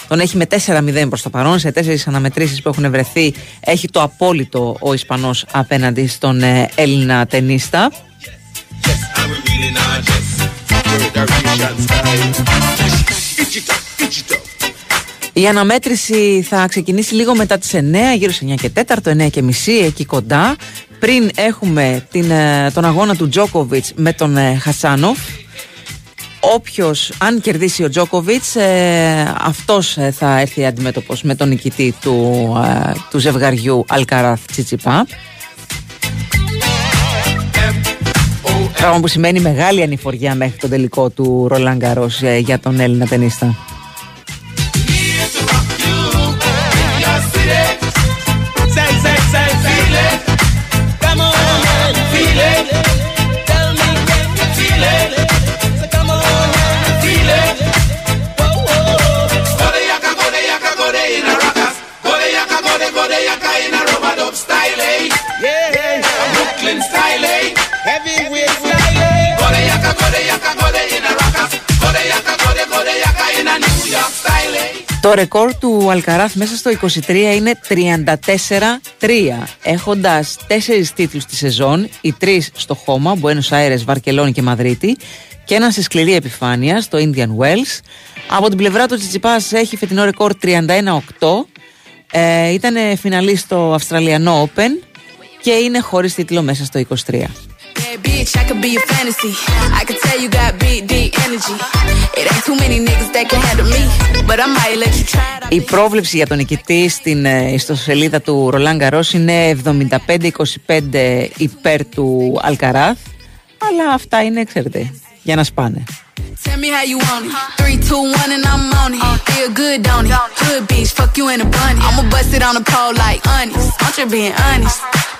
τον έχει με 4-0 προς το παρόν σε τέσσερις αναμετρήσεις που έχουν βρεθεί έχει το απόλυτο ο Ισπανός απέναντι στον ε, Έλληνα τενίστα Η αναμέτρηση θα ξεκινήσει λίγο μετά τις 9, γύρω σε 9 και 4, 9 και μισή, εκεί κοντά. Πριν έχουμε την, ε, τον αγώνα του Τζόκοβιτς με τον ε, Χασάνοφ. Όποιος, αν κερδίσει ο Τζόκοβιτς, ε, αυτός ε, θα έρθει αντιμέτωπος με τον νικητή του, ε, του ζευγαριού Αλκαράθ Τσιτσιπά. Πράγμα που σημαίνει μεγάλη ανηφοριά μέχρι τον τελικό του Ρολάν Γκαρός ε, για τον Έλληνα ταινίστα. Το ρεκόρ του Αλκαράθ μέσα στο 23 είναι 34-3, έχοντας τέσσερις τίτλους τη σεζόν, οι τρεις στο χώμα, Buenos Aires, Βαρκελόνη και Μαδρίτη, και ένα σε σκληρή επιφάνεια στο Indian Wells. Από την πλευρά του Τσιτσιπάς έχει φετινό ρεκόρ 31-8, ε, ήταν φιναλή στο Αυστραλιανό Open και είναι χωρίς τίτλο μέσα στο 23. Bad bitch, I could be a fantasy. I could tell you got big, deep energy. It ain't too many niggas that can handle me. But I might let you try it out. Η πρόβλεψη για τον νικητή στην ε, ιστοσελίδα του Ρολάν Γκαρός είναι 75-25 υπέρ του Αλκαράθ. Αλλά αυτά είναι, ξέρετε, για να σπάνε. Tell me how you want it. Three, two, one, and I'm on it. Feel good, don't it? Hood bitch, fuck you in a bunny. I'ma bust it on the pole like honest. I'm just being honest.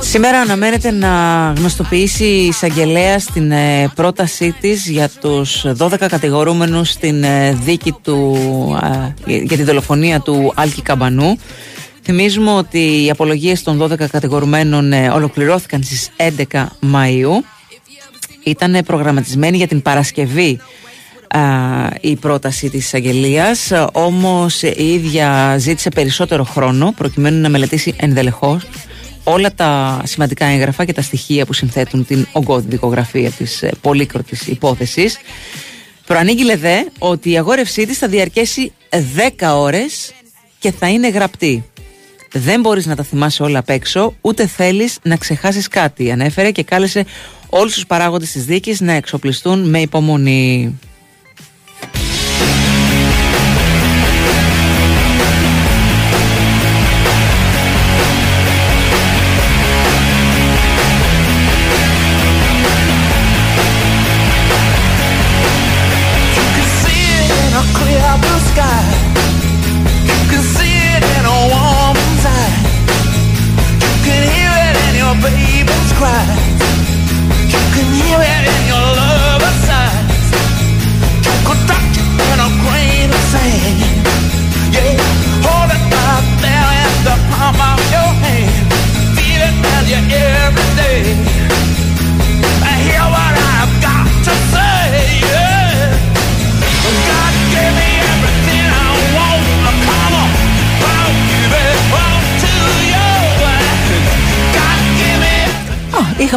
Σήμερα αναμένεται να γνωστοποιήσει η εισαγγελέα την ε, πρότασή της για τους 12 κατηγορούμενους στην ε, δίκη του, ε, για τη δολοφονία του Άλκη Καμπανού. Θυμίζουμε ότι οι απολογίες των 12 κατηγορουμένων ε, ολοκληρώθηκαν στις 11 Μαΐου. Ήταν προγραμματισμένη για την Παρασκευή α, η πρόταση της εισαγγελίας, όμως η ίδια ζήτησε περισσότερο χρόνο προκειμένου να μελετήσει ενδελεχώς όλα τα σημαντικά έγγραφα και τα στοιχεία που συνθέτουν την ογκώδη δικογραφία της ε, πολύκροτης υπόθεσης. Προανήγγειλε δε ότι η αγόρευσή της θα διαρκέσει 10 ώρες και θα είναι γραπτή. Δεν μπορείς να τα θυμάσαι όλα απ' έξω, ούτε θέλεις να ξεχάσεις κάτι, ανέφερε και κάλεσε όλους τους παράγοντες της δίκης να εξοπλιστούν με υπομονή.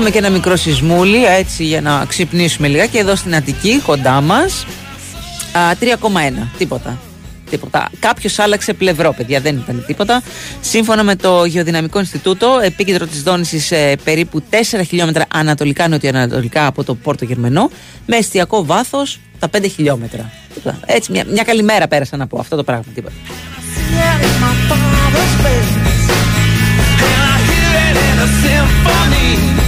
Είχαμε και ένα μικρό σεισμούλι έτσι για να ξυπνήσουμε λιγάκι εδώ στην Αττική κοντά μας Α, 3,1 τίποτα Τίποτα. Κάποιος άλλαξε πλευρό, παιδιά, δεν ήταν τίποτα. Σύμφωνα με το Γεωδυναμικό Ινστιτούτο, επίκεντρο της δόνησης ε, περίπου 4 χιλιόμετρα ανατολικά-νοτιοανατολικά από το Πόρτο Γερμενό, με εστιακό βάθος τα 5 χιλιόμετρα. Τίποτα. Έτσι, μια, μια καλημέρα πέρασα να πω αυτό το πράγμα. Τίποτα. it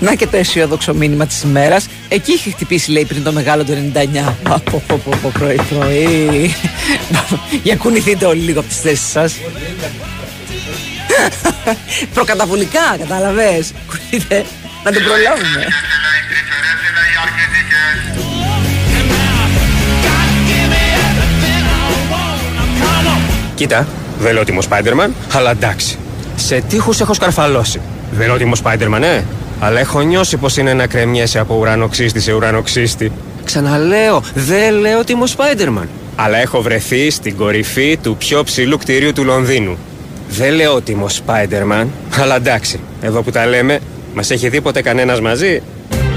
Να και το αισιόδοξο μήνυμα της ημέρας. Εκεί είχε χτυπήσει, λέει, πριν το μεγάλο του 99. Από, από, από, πρωί, πρωί. Για κουνηθείτε όλοι λίγο από τις θέσεις σας. Προκαταβολικά, κατάλαβες. Κουνηθείτε να τον προλάβουμε. Κοίτα, δεν λέω ότι είμαι ο Spider-Man, αλλά εντάξει. Σε τείχους έχω σκαρφαλώσει. Δεν λέω ότι είμαι ο Spider-Man, ε. Αλλά έχω νιώσει πως είναι να κρεμιέσαι από ουρανοξύστη σε ουρανοξύστη. Ξαναλέω, δεν λέω ότι είμαι ο Spider-Man. Αλλά έχω βρεθεί στην κορυφή του πιο ψηλού κτηρίου του Λονδίνου. Δεν λέω ότι είμαι ο Spider-Man, αλλά εντάξει. Εδώ που τα λέμε, μας έχει δει ποτέ κανένας μαζί;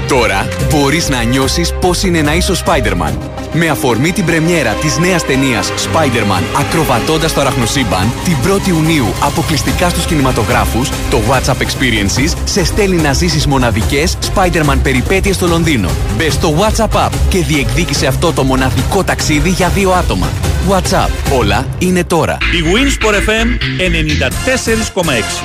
Τώρα μπορείς να νιώσεις πώς είναι να είσαι ο Spider-Man. Με αφορμή την πρεμιέρα της νέας ταινίας Spider-Man ακροβατώντας το αραχνοσύμπαν την 1η Ιουνίου αποκλειστικά στους κινηματογράφους, το WhatsApp Experiences σε στέλνει να ζήσεις μοναδικές Spider-Man περιπέτειες στο Λονδίνο. Μπες στο WhatsApp App και διεκδίκησε αυτό το μοναδικό ταξίδι για δύο άτομα. WhatsApp. Όλα είναι τώρα. Η Winsport FM 94,6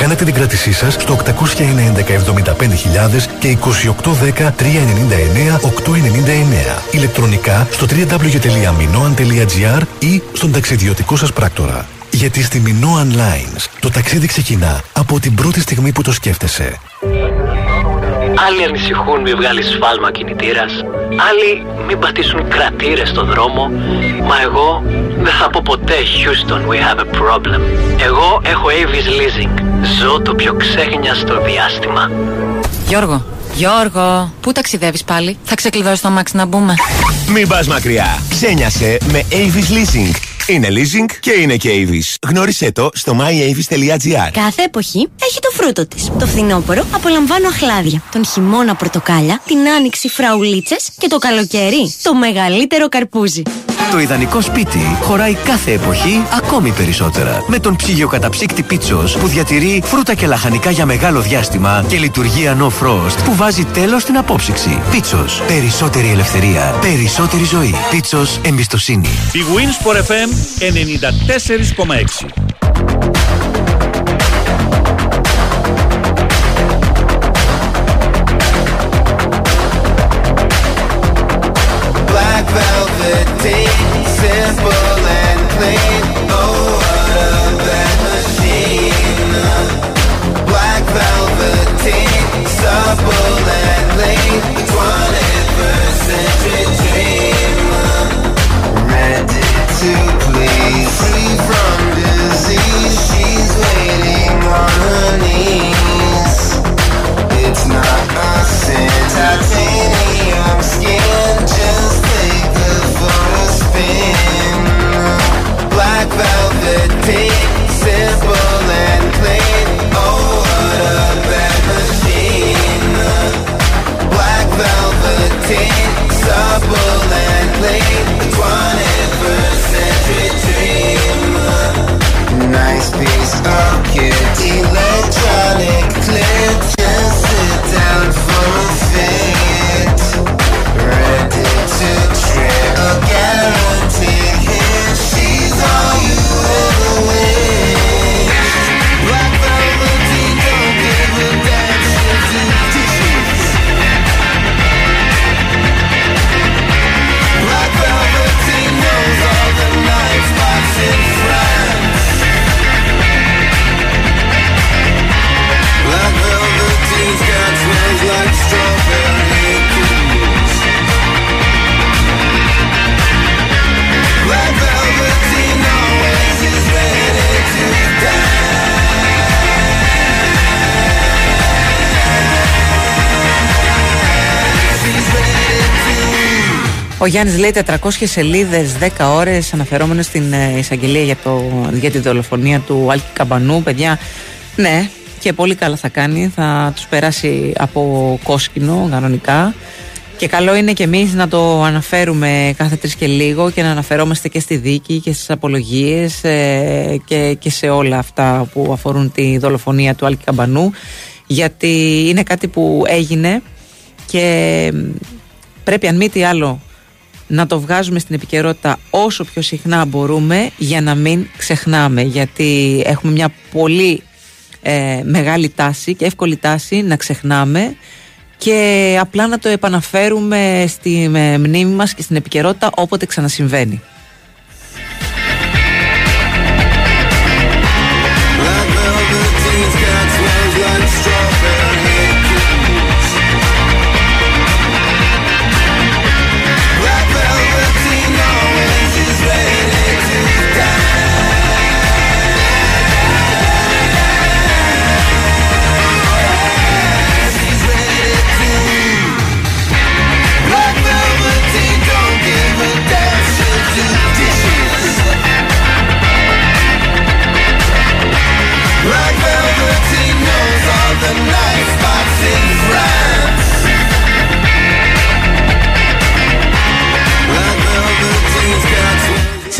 Κάνετε την κράτησή σας στο 801 75000 και 2810 399 899. Ηλεκτρονικά στο www.minoan.gr ή στον ταξιδιωτικό σας πράκτορα. Γιατί στη Minoan Lines το ταξίδι ξεκινά από την πρώτη στιγμή που το σκέφτεσαι. Άλλοι ανησυχούν μη βγάλεις σφάλμα κινητήρας. Άλλοι μην πατήσουν κρατήρες στο δρόμο. Μα εγώ δεν θα πω ποτέ Houston, we have a problem. Εγώ έχω Avis Leasing. Ζω το πιο ξέχνιαστο διάστημα. Γιώργο, Γιώργο, πού ταξιδεύεις πάλι; Θα ξεκλειδώσει το αμάξι να μπούμε. Μην πας μακριά. Ξένιασε με Avis Leasing. Είναι leasing και είναι και Avis. Γνώρισέ το στο myavis.gr. Κάθε εποχή έχει το φρούτο της. Το φθινόπωρο απολαμβάνω αχλάδια. Τον χειμώνα πορτοκάλια, την άνοιξη φραουλίτσες και το καλοκαίρι το μεγαλύτερο καρπούζι. Το ιδανικό σπίτι χωράει κάθε εποχή ακόμη περισσότερα. Με τον ψυγειοκαταψύκτη Πίτσος που διατηρεί φρούτα και λαχανικά για μεγάλο διάστημα και λειτουργία No Frost που βάζει τέλος στην απόψυξη. Πίτσος. Περισσότερη ελευθερία. Περισσότερη ζωή. Πίτσος. Εμπιστοσύνη. Η Winsport FM 94,6 Γιάννης λέει 400 σελίδες, 10 ώρες, αναφερόμενος στην ε, εισαγγελία για, το, για τη δολοφονία του Άλκη Καμπανού. Παιδιά, ναι, και πολύ καλά θα κάνει. Θα τους περάσει από κόσκινο κανονικά. Και καλό είναι και εμείς να το αναφέρουμε κάθε τρεις και λίγο και να αναφερόμαστε και στη δίκη και στις απολογίες ε, και, και σε όλα αυτά που αφορούν τη δολοφονία του Άλκη Καμπανού γιατί είναι κάτι που έγινε και πρέπει αν μη τι άλλο να το βγάζουμε στην επικαιρότητα όσο πιο συχνά μπορούμε για να μην ξεχνάμε γιατί έχουμε μια πολύ ε, μεγάλη τάση και εύκολη τάση να ξεχνάμε και απλά να το επαναφέρουμε στη μνήμη μας και στην επικαιρότητα όποτε ξανασυμβαίνει.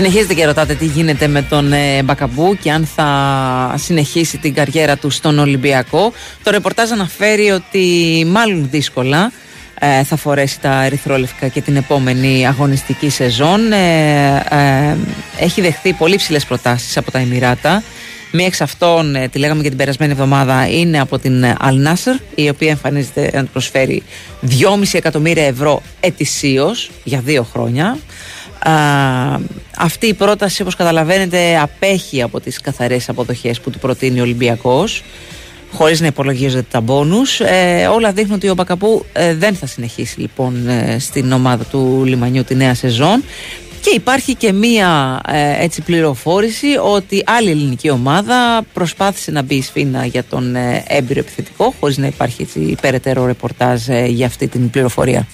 Συνεχίζετε και ρωτάτε τι γίνεται με τον ε, Μπακαμπού και αν θα συνεχίσει την καριέρα του στον Ολυμπιακό. Το ρεπορτάζ αναφέρει ότι μάλλον δύσκολα ε, θα φορέσει τα ερυθρόλευκα και την επόμενη αγωνιστική σεζόν. Ε, έχει δεχθεί πολύ ψηλές προτάσεις από τα Εμμυράτα. Μία εξ αυτών, τη λέγαμε και την περασμένη εβδομάδα, είναι από την Al Nasser, η οποία εμφανίζεται να προσφέρει 2,5 εκατομμύρια ευρώ ετησίως για δύο χρόνια αυτή η πρόταση όπως καταλαβαίνετε απέχει από τις καθαρές αποδοχές που του προτείνει ο Ολυμπιακός χωρίς να υπολογίζεται τα μπόνους ε, όλα δείχνουν ότι ο Μπακαπού ε, δεν θα συνεχίσει λοιπόν ε, στην ομάδα του Λιμανιού τη νέα σεζόν και υπάρχει και μία ε, έτσι πληροφόρηση ότι άλλη ελληνική ομάδα προσπάθησε να μπει σφίνα για τον έμπειρο επιθετικό χωρίς να υπάρχει έτσι, υπεραιτέρω ρεπορτάζ για αυτή την πληροφορία.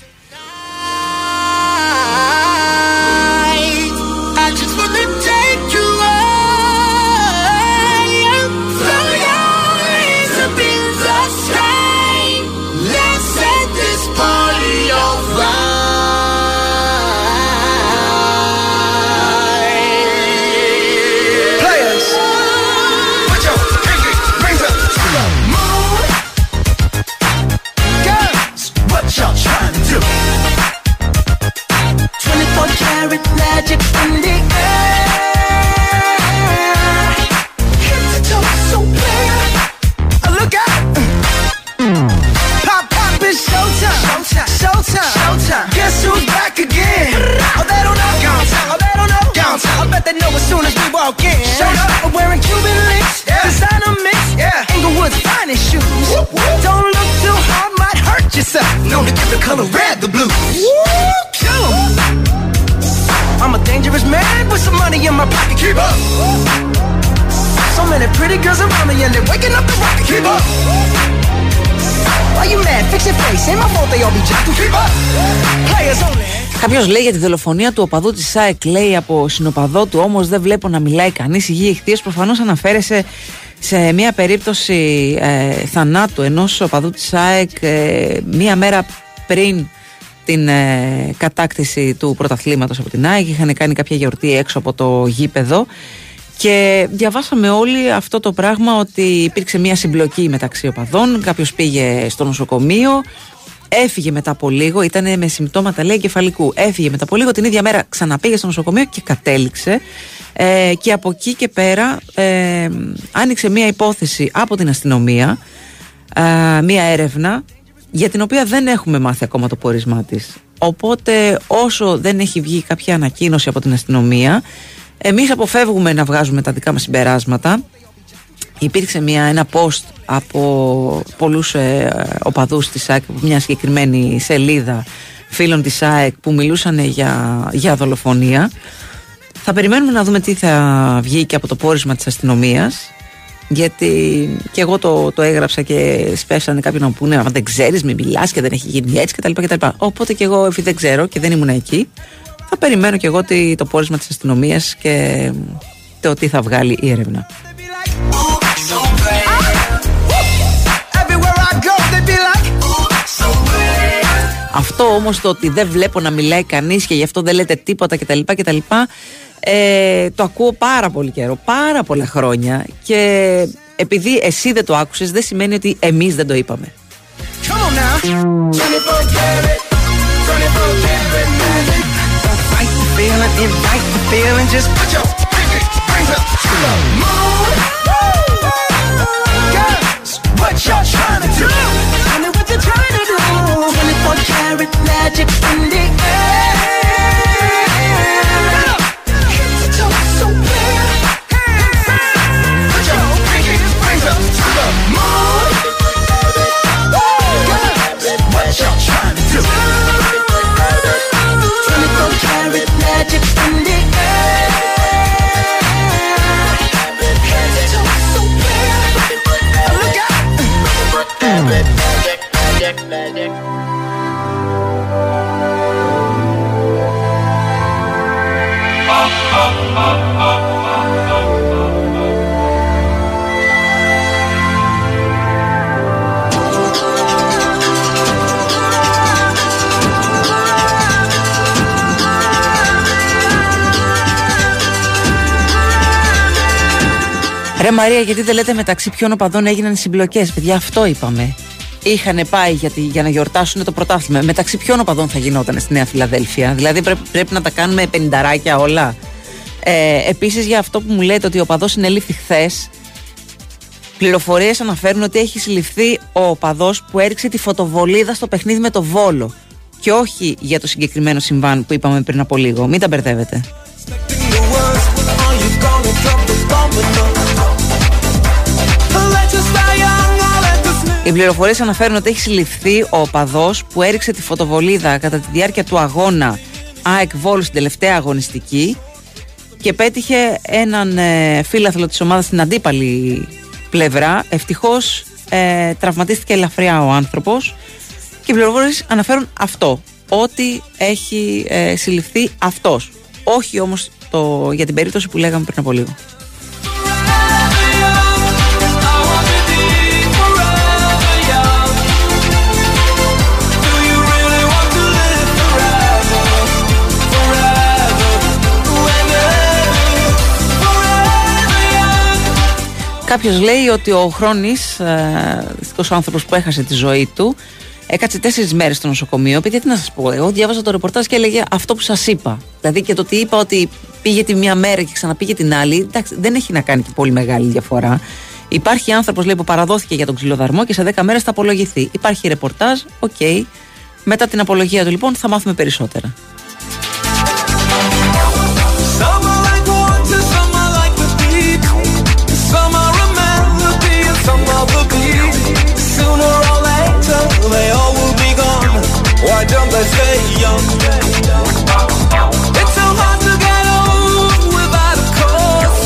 Κάποιος λέει για τη δολοφονία του οπαδού της ΣΑΕΚ, λέει από συνοπαδό του, όμως δεν βλέπω να μιλάει κανείς. Υγεία ηχθεία. Προφανώς αναφέρεσαι σε μια περίπτωση ε, θανάτου ενός οπαδού της ΣΑΕΚ ε, μία μέρα πριν την ε, κατάκτηση του πρωταθλήματος από την ΑΕΚ είχαν κάνει κάποια γιορτή έξω από το γήπεδο και διαβάσαμε όλοι αυτό το πράγμα ότι υπήρξε μια συμπλοκή μεταξύ οπαδών κάποιος πήγε στο νοσοκομείο Έφυγε μετά από λίγο, ήταν με συμπτώματα λέει εγκεφαλικού. Έφυγε μετά από λίγο, την ίδια μέρα ξαναπήγε στο νοσοκομείο και κατέληξε. Ε, και από εκεί και πέρα ε, άνοιξε μία υπόθεση από την αστυνομία, ε, μία έρευνα για την οποία δεν έχουμε μάθει ακόμα το πορισμά της. Οπότε όσο δεν έχει βγει κάποια ανακοίνωση από την αστυνομία, εμείς αποφεύγουμε να βγάζουμε τα δικά μας συμπεράσματα υπήρξε μια, ένα post από πολλούς ε, οπαδούς της ΑΕΚ από μια συγκεκριμένη σελίδα φίλων της ΑΕΚ που μιλούσαν για, για δολοφονία θα περιμένουμε να δούμε τι θα βγει και από το πόρισμα της αστυνομίας γιατί και εγώ το, το έγραψα και σπέσανε κάποιοι να μου πούνε αν δεν ξέρεις μην μιλάς και δεν έχει γίνει έτσι κτλ. κτλ. Οπότε και εγώ επειδή δεν ξέρω και δεν ήμουν εκεί θα περιμένω και εγώ το πόρισμα της αστυνομίας και το τι θα βγάλει η έρευνα. Αυτό όμως το ότι δεν βλέπω να μιλάει κανείς και γι' αυτό δεν λέτε τίποτα κτλ. κτλ ε, το ακούω πάρα πολύ καιρό, πάρα πολλά χρόνια και επειδή εσύ δεν το άκουσες δεν σημαίνει ότι εμείς δεν το είπαμε. Come on now. Magic in the air. Magic, magic, magic. Ρε Μαρία, γιατί δεν λέτε μεταξύ ποιων οπαδών έγιναν οι συμπλοκές, παιδιά, αυτό είπαμε. Είχαν πάει για, τη- για να γιορτάσουν το πρωτάθλημα. Μεταξύ ποιων οπαδών θα γινόταν στη Νέα Φιλαδέλφια; Δηλαδή πρέπει, πρέπει να τα κάνουμε πενηνταράκια όλα. Ε, Επίσης, για αυτό που μου λέτε ότι ο οπαδός συνελήφθη χθες, πληροφορίες αναφέρουν ότι έχει συλληφθεί ο οπαδός που έριξε τη φωτοβολίδα στο παιχνίδι με το Βόλο. Και όχι για το συγκεκριμένο συμβάν που είπαμε πριν από λίγο. Μην τα μπερδεύετε. Οι πληροφορίες αναφέρουν ότι έχει συλληφθεί ο οπαδός που έριξε τη φωτοβολίδα κατά τη διάρκεια του αγώνα ΑΕΚ Βόλου στην τελευταία αγωνιστική και πέτυχε έναν ε, φίλαθλο της ομάδας στην αντίπαλη πλευρά. Ευτυχώς ε, τραυματίστηκε ελαφριά ο άνθρωπος και οι πληροφορίες αναφέρουν αυτό, ότι έχει ε, συλληφθεί αυτός. Όχι όμως το, για την περίπτωση που λέγαμε πριν από λίγο. Κάποιος λέει ότι ο Χρόνης, ε, άνθρωπος που έχασε τη ζωή του, έκατσε τέσσερις μέρες στο νοσοκομείο. Επειδή τι να σας πω, εγώ διάβαζα το ρεπορτάζ και έλεγε αυτό που σας είπα. Δηλαδή και το ότι είπα ότι πήγε τη μία μέρα και ξαναπήγε την άλλη, εντάξει, δεν έχει να κάνει και πολύ μεγάλη διαφορά. Υπάρχει άνθρωπος που παραδόθηκε για τον ξυλοδαρμό και σε 10 μέρες θα απολογηθεί. Υπάρχει ρεπορτάζ, οκ. Μετά την απολογία του λοιπόν θα μάθουμε περισσότερα. Why don't they stay young? It's so hard to get old without a cause.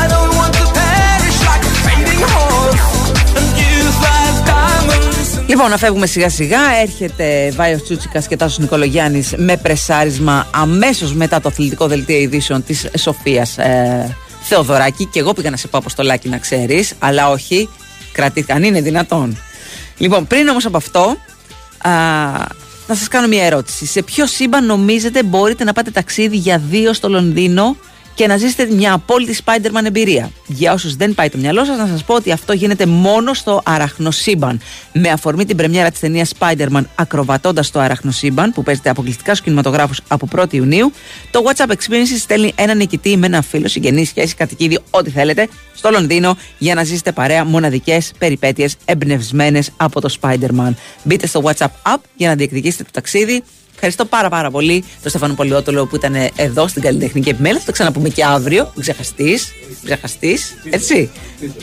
I don't want to perish like a fading horse and use like diamonds. Λοιπόν, να φεύγουμε σιγά σιγά. Έρχεται Βάιος Τσούτσικας και Τάσος Νικολογιάννης με πρεσάρισμα αμέσως μετά το αθλητικό δελτίο ειδήσεων της Σοφίας ε, Θεοδωράκη. Και εγώ πήγα να σε πω αποστολάκι να ξέρεις, αλλά όχι. Κρατήθηκα, αν είναι δυνατόν. Λοιπόν, πριν όμως από αυτό, α, να σας κάνω μια ερώτηση. Σε ποιο σύμπαν νομίζετε μπορείτε να πάτε ταξίδι για δύο στο Λονδίνο και να ζήσετε μια απόλυτη Spider-Man εμπειρία. Για όσους δεν πάει το μυαλό σας, να σας πω ότι αυτό γίνεται μόνο στο αραχνοσύμπαν. Με αφορμή την πρεμιέρα της ταινίας Spider-Man Ακροβατώντας το αραχνοσύμπαν, που παίζεται αποκλειστικά στους κινηματογράφους από 1η Ιουνίου, το WhatsApp Experience στέλνει έναν νικητή με ένα φίλο, συγγενή, σχέση, κατοικίδιο, ό,τι θέλετε, στο Λονδίνο για να ζήσετε παρέα μοναδικές περιπέτειες εμπνευσμένες από το Spider-Man. Μπείτε στο WhatsApp app για να διεκδικήσετε το ταξίδι. Ευχαριστώ πάρα πάρα πολύ τον Στέφανο Πολιότολο που ήταν εδώ στην καλλιτεχνική επιμέλεια. Θα το ξαναπούμε και αύριο. Μην ξεχαστείς. Ξεχαστείς. Έτσι.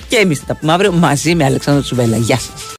Και εμείς θα τα πούμε αύριο μαζί με Αλεξάνδρο Τσουβέλα. Γεια σας.